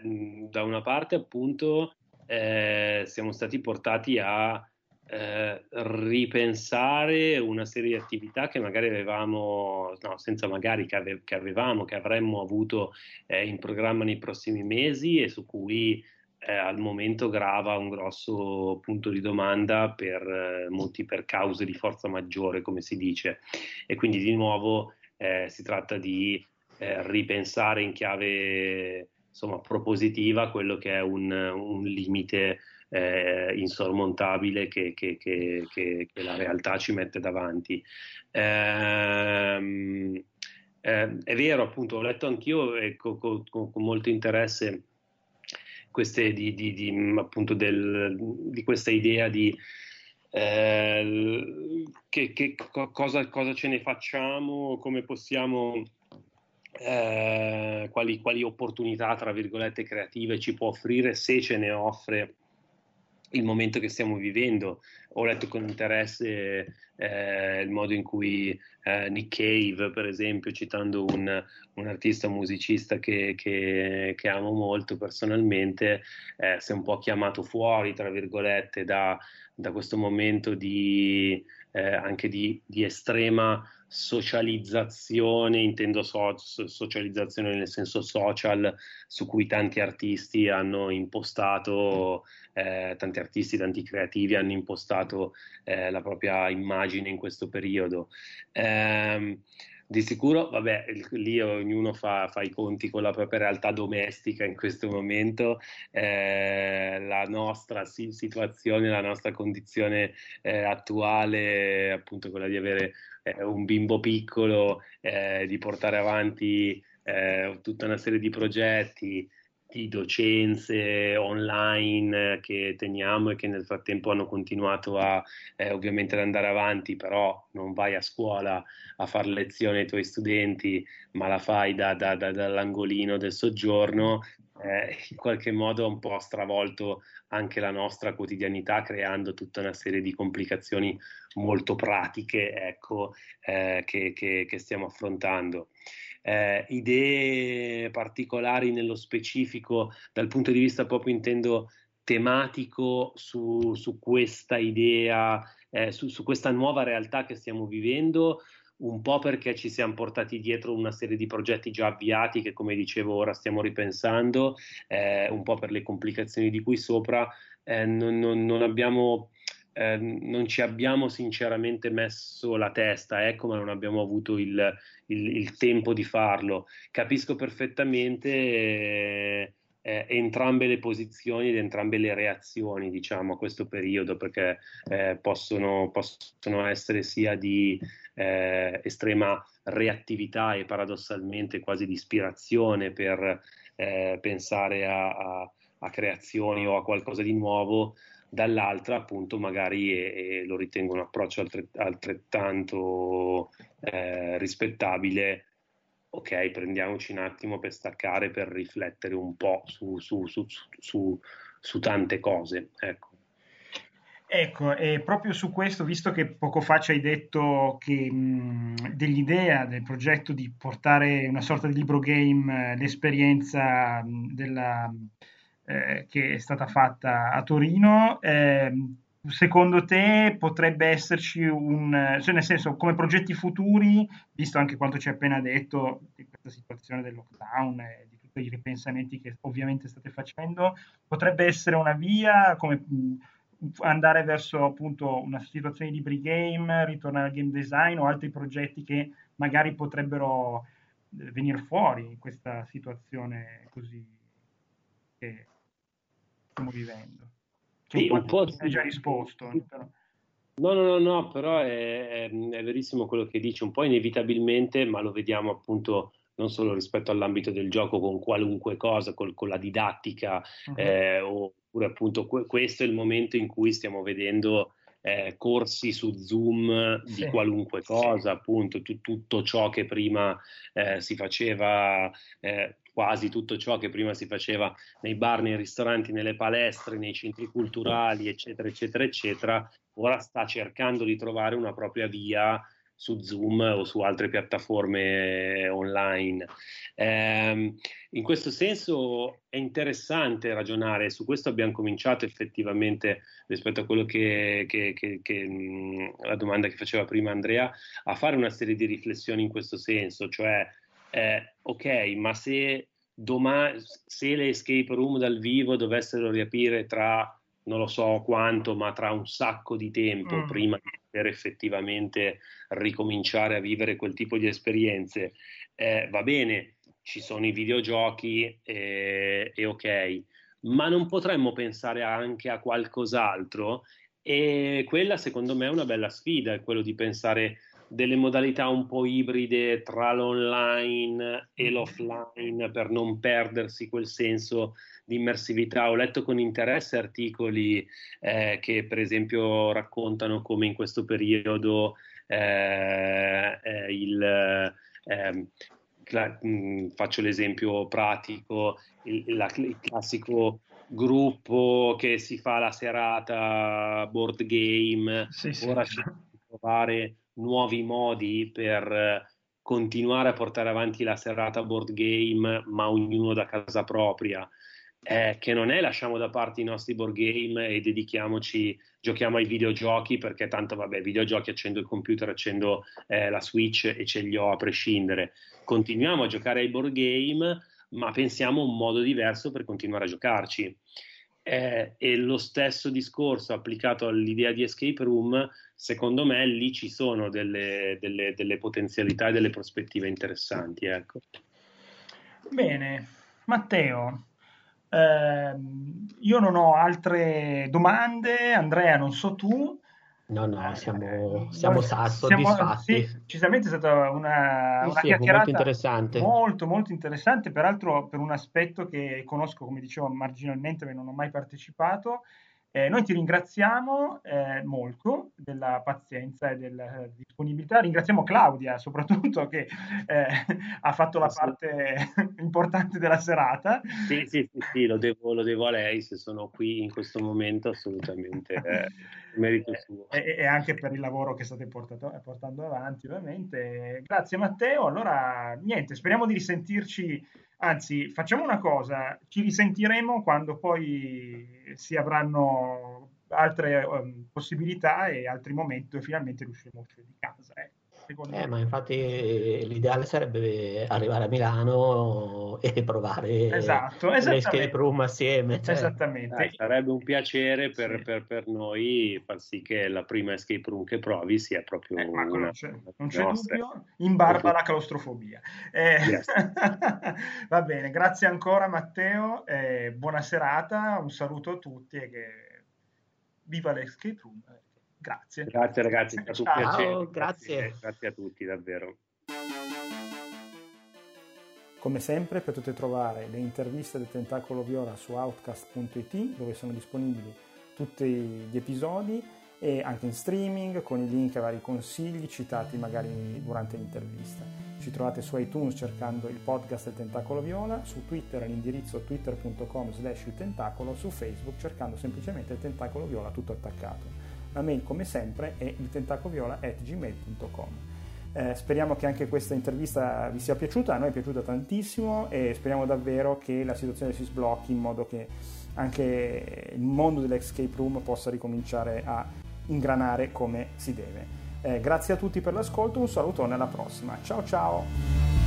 da una parte appunto eh, siamo stati portati a eh, ripensare una serie di attività che magari avevamo, no, senza magari che, ave, che avevamo, che avremmo avuto eh, in programma nei prossimi mesi e su cui eh, al momento grava un grosso punto di domanda per eh, molti per cause di forza maggiore, come si dice. E quindi di nuovo eh, si tratta di ripensare in chiave insomma, propositiva quello che è un, un limite eh, insormontabile che, che, che, che, la realtà ci mette davanti. Ehm, eh, è vero, appunto, ho letto anch'io ecco, con, con, con molto interesse queste di, di, di, appunto del, di questa idea di eh, che, che cosa, cosa, ce ne facciamo, come possiamo, eh, quali, quali, opportunità, tra virgolette, creative ci può offrire se ce ne offre il momento che stiamo vivendo. Ho letto con interesse eh, il modo in cui eh, Nick Cave, per esempio, citando un, un artista musicista che, che, che, amo molto personalmente, eh, si è un po' chiamato fuori, tra virgolette, da, da questo momento di, eh, anche di, di estrema socializzazione, intendo so- socializzazione nel senso social, su cui tanti artisti hanno impostato, eh, tanti artisti, tanti creativi hanno impostato eh, la propria immagine in questo periodo. Eh, di sicuro, vabbè, lì ognuno fa, fa, i conti con la propria realtà domestica in questo momento. Eh, la nostra situazione, la nostra condizione eh, attuale, appunto quella di avere eh, un bimbo piccolo, eh, di portare avanti eh, tutta una serie di progetti, di docenze online che teniamo e che nel frattempo hanno continuato a eh, ovviamente ad andare avanti, però non vai a scuola a fare lezioni ai tuoi studenti, ma la fai da, da, da, dall'angolino del soggiorno, eh, in qualche modo ha un po' stravolto anche la nostra quotidianità, creando tutta una serie di complicazioni molto pratiche ecco, eh, che, che, che stiamo affrontando. Eh, idee particolari nello specifico dal punto di vista proprio intendo tematico su, su questa idea, eh, su, su, questa nuova realtà che stiamo vivendo, un po' perché ci siamo portati dietro una serie di progetti già avviati che come dicevo ora stiamo ripensando, eh, un po' per le complicazioni di cui sopra, eh, non, non, non abbiamo eh, non ci abbiamo sinceramente messo la testa, ecco, ma non abbiamo avuto il, il, il tempo di farlo. Capisco perfettamente eh, eh, entrambe le posizioni ed entrambe le reazioni, diciamo, a questo periodo, perché eh, possono, possono, essere sia di eh, estrema reattività e paradossalmente quasi di ispirazione per eh, pensare a, a, a creazioni o a qualcosa di nuovo, dall'altra appunto magari e, e lo ritengo un approccio altret, altrettanto eh, rispettabile. Ok prendiamoci un attimo per staccare per riflettere un po' su, su, su, su tante cose ecco Ecco, e proprio su questo, visto che poco fa ci hai detto che mh, dell'idea del progetto di portare una sorta di libro game, eh, l'esperienza mh, della, eh, che è stata fatta a Torino. Eh, secondo te potrebbe esserci un, cioè nel senso come progetti futuri, visto anche quanto ci hai appena detto di questa situazione del lockdown e di tutti i ripensamenti che ovviamente state facendo, potrebbe essere una via come andare verso appunto una situazione di libri game, ritornare al game design o altri progetti che magari potrebbero eh, venire fuori in questa situazione così che stiamo vivendo. Cioè, sì, un po' hai già risposto. Però. No, no, no, no, però è, è, è, verissimo quello che dici, un po' inevitabilmente, ma lo vediamo appunto non solo rispetto all'ambito del gioco con qualunque cosa, col, con la didattica, uh-huh. eh, oppure appunto que- questo è il momento in cui stiamo vedendo eh, corsi su Zoom sì. di qualunque cosa, sì. appunto t- tutto ciò che prima eh, si faceva eh, quasi tutto ciò che prima si faceva nei bar, nei ristoranti, nelle palestre, nei centri culturali, eccetera, eccetera, eccetera, ora sta cercando di trovare una propria via su Zoom o su altre piattaforme online. Eh, in questo senso è interessante ragionare, su questo abbiamo cominciato effettivamente rispetto a quello che, che, che, che la domanda che faceva prima Andrea, a fare una serie di riflessioni in questo senso, cioè eh, ok, ma se, domani, se le escape room dal vivo dovessero riaprire tra non lo so quanto, ma tra un sacco di tempo mm. prima di poter effettivamente ricominciare a vivere quel tipo di esperienze, eh, va bene, ci sono i videogiochi eh, e ok, ma non potremmo pensare anche a qualcos'altro? E quella secondo me è una bella sfida, è quello di pensare delle modalità un po' ibride tra l'online e mm-hmm. l'offline per non perdersi quel senso di immersività. Ho letto con interesse articoli eh, che per esempio raccontano come in questo periodo eh, eh, il, ehm, cla- mh, mm, faccio l'esempio pratico, il, la, il classico gruppo che si fa la serata board game, sì, ora sì. trovare nuovi modi per continuare a portare avanti la serata board game, ma ognuno da casa propria. Eh, che non è lasciamo da parte i nostri board game e dedichiamoci, giochiamo ai videogiochi perché tanto vabbè, videogiochi accendo il computer, accendo eh, la Switch e ce li ho a prescindere. Continuiamo a giocare ai board game, ma pensiamo a un modo diverso per continuare a giocarci. Eh, e lo stesso discorso applicato all'idea di escape room, secondo me lì ci sono delle, delle, delle potenzialità e delle prospettive interessanti. Ecco. Bene, Matteo, eh, io non ho altre domande, Andrea, non so tu. No, no, siamo, siamo siamo, soddisfatti. Sì, decisamente è stata una, una sì, molto interessante. Molto, molto interessante, peraltro per un aspetto che conosco, come dicevo, marginalmente, ma non ho mai partecipato, eh, noi ti ringraziamo eh, molto della pazienza e della disponibilità. Ringraziamo Claudia *laughs* soprattutto che eh, ha fatto la parte *laughs* importante della serata. Sì, sì, sì, sì lo, devo, lo, devo, a lei se sono qui in questo momento, assolutamente. Eh, *laughs* merito suo. E, e, anche per il lavoro che state portato, portando avanti, ovviamente. Grazie Matteo. Allora, niente, speriamo di risentirci Anzi, facciamo una cosa, ci risentiremo quando poi si avranno altre um, possibilità e altri momenti dove finalmente riusciremo a uscire di casa. Eh secondo eh, me. Ma infatti l'ideale sarebbe arrivare a Milano e provare esatto, l'escape room assieme. Cioè. Esattamente. Eh, sarebbe un piacere per, sì. per, per, noi far sì che la prima escape room che provi sia proprio eh, una, non c'è, non c'è dubbio, in barba alla claustrofobia. Eh, yes. *laughs* va bene, grazie ancora Matteo, buona serata, un saluto a tutti e che viva l'escape room. Grazie. Grazie ragazzi, è stato un piacere. Grazie. grazie. Grazie a tutti, davvero. Come sempre potete trovare le interviste del Tentacolo Viola su outcast.it dove sono disponibili tutti gli episodi e anche in streaming con i link ai vari consigli citati magari durante l'intervista. Ci trovate su iTunes cercando il podcast del Tentacolo Viola, su Twitter all'indirizzo twitter.com slash il tentacolo, su Facebook cercando semplicemente il Tentacolo Viola tutto attaccato. La mail come sempre è il tentacoviola.gmail.com eh, speriamo che anche questa intervista vi sia piaciuta, a noi è piaciuta tantissimo e speriamo davvero che la situazione si sblocchi in modo che anche il mondo dell'escape room possa ricominciare a ingranare come si deve. Eh, grazie a tutti per l'ascolto, un salutone alla prossima. Ciao ciao!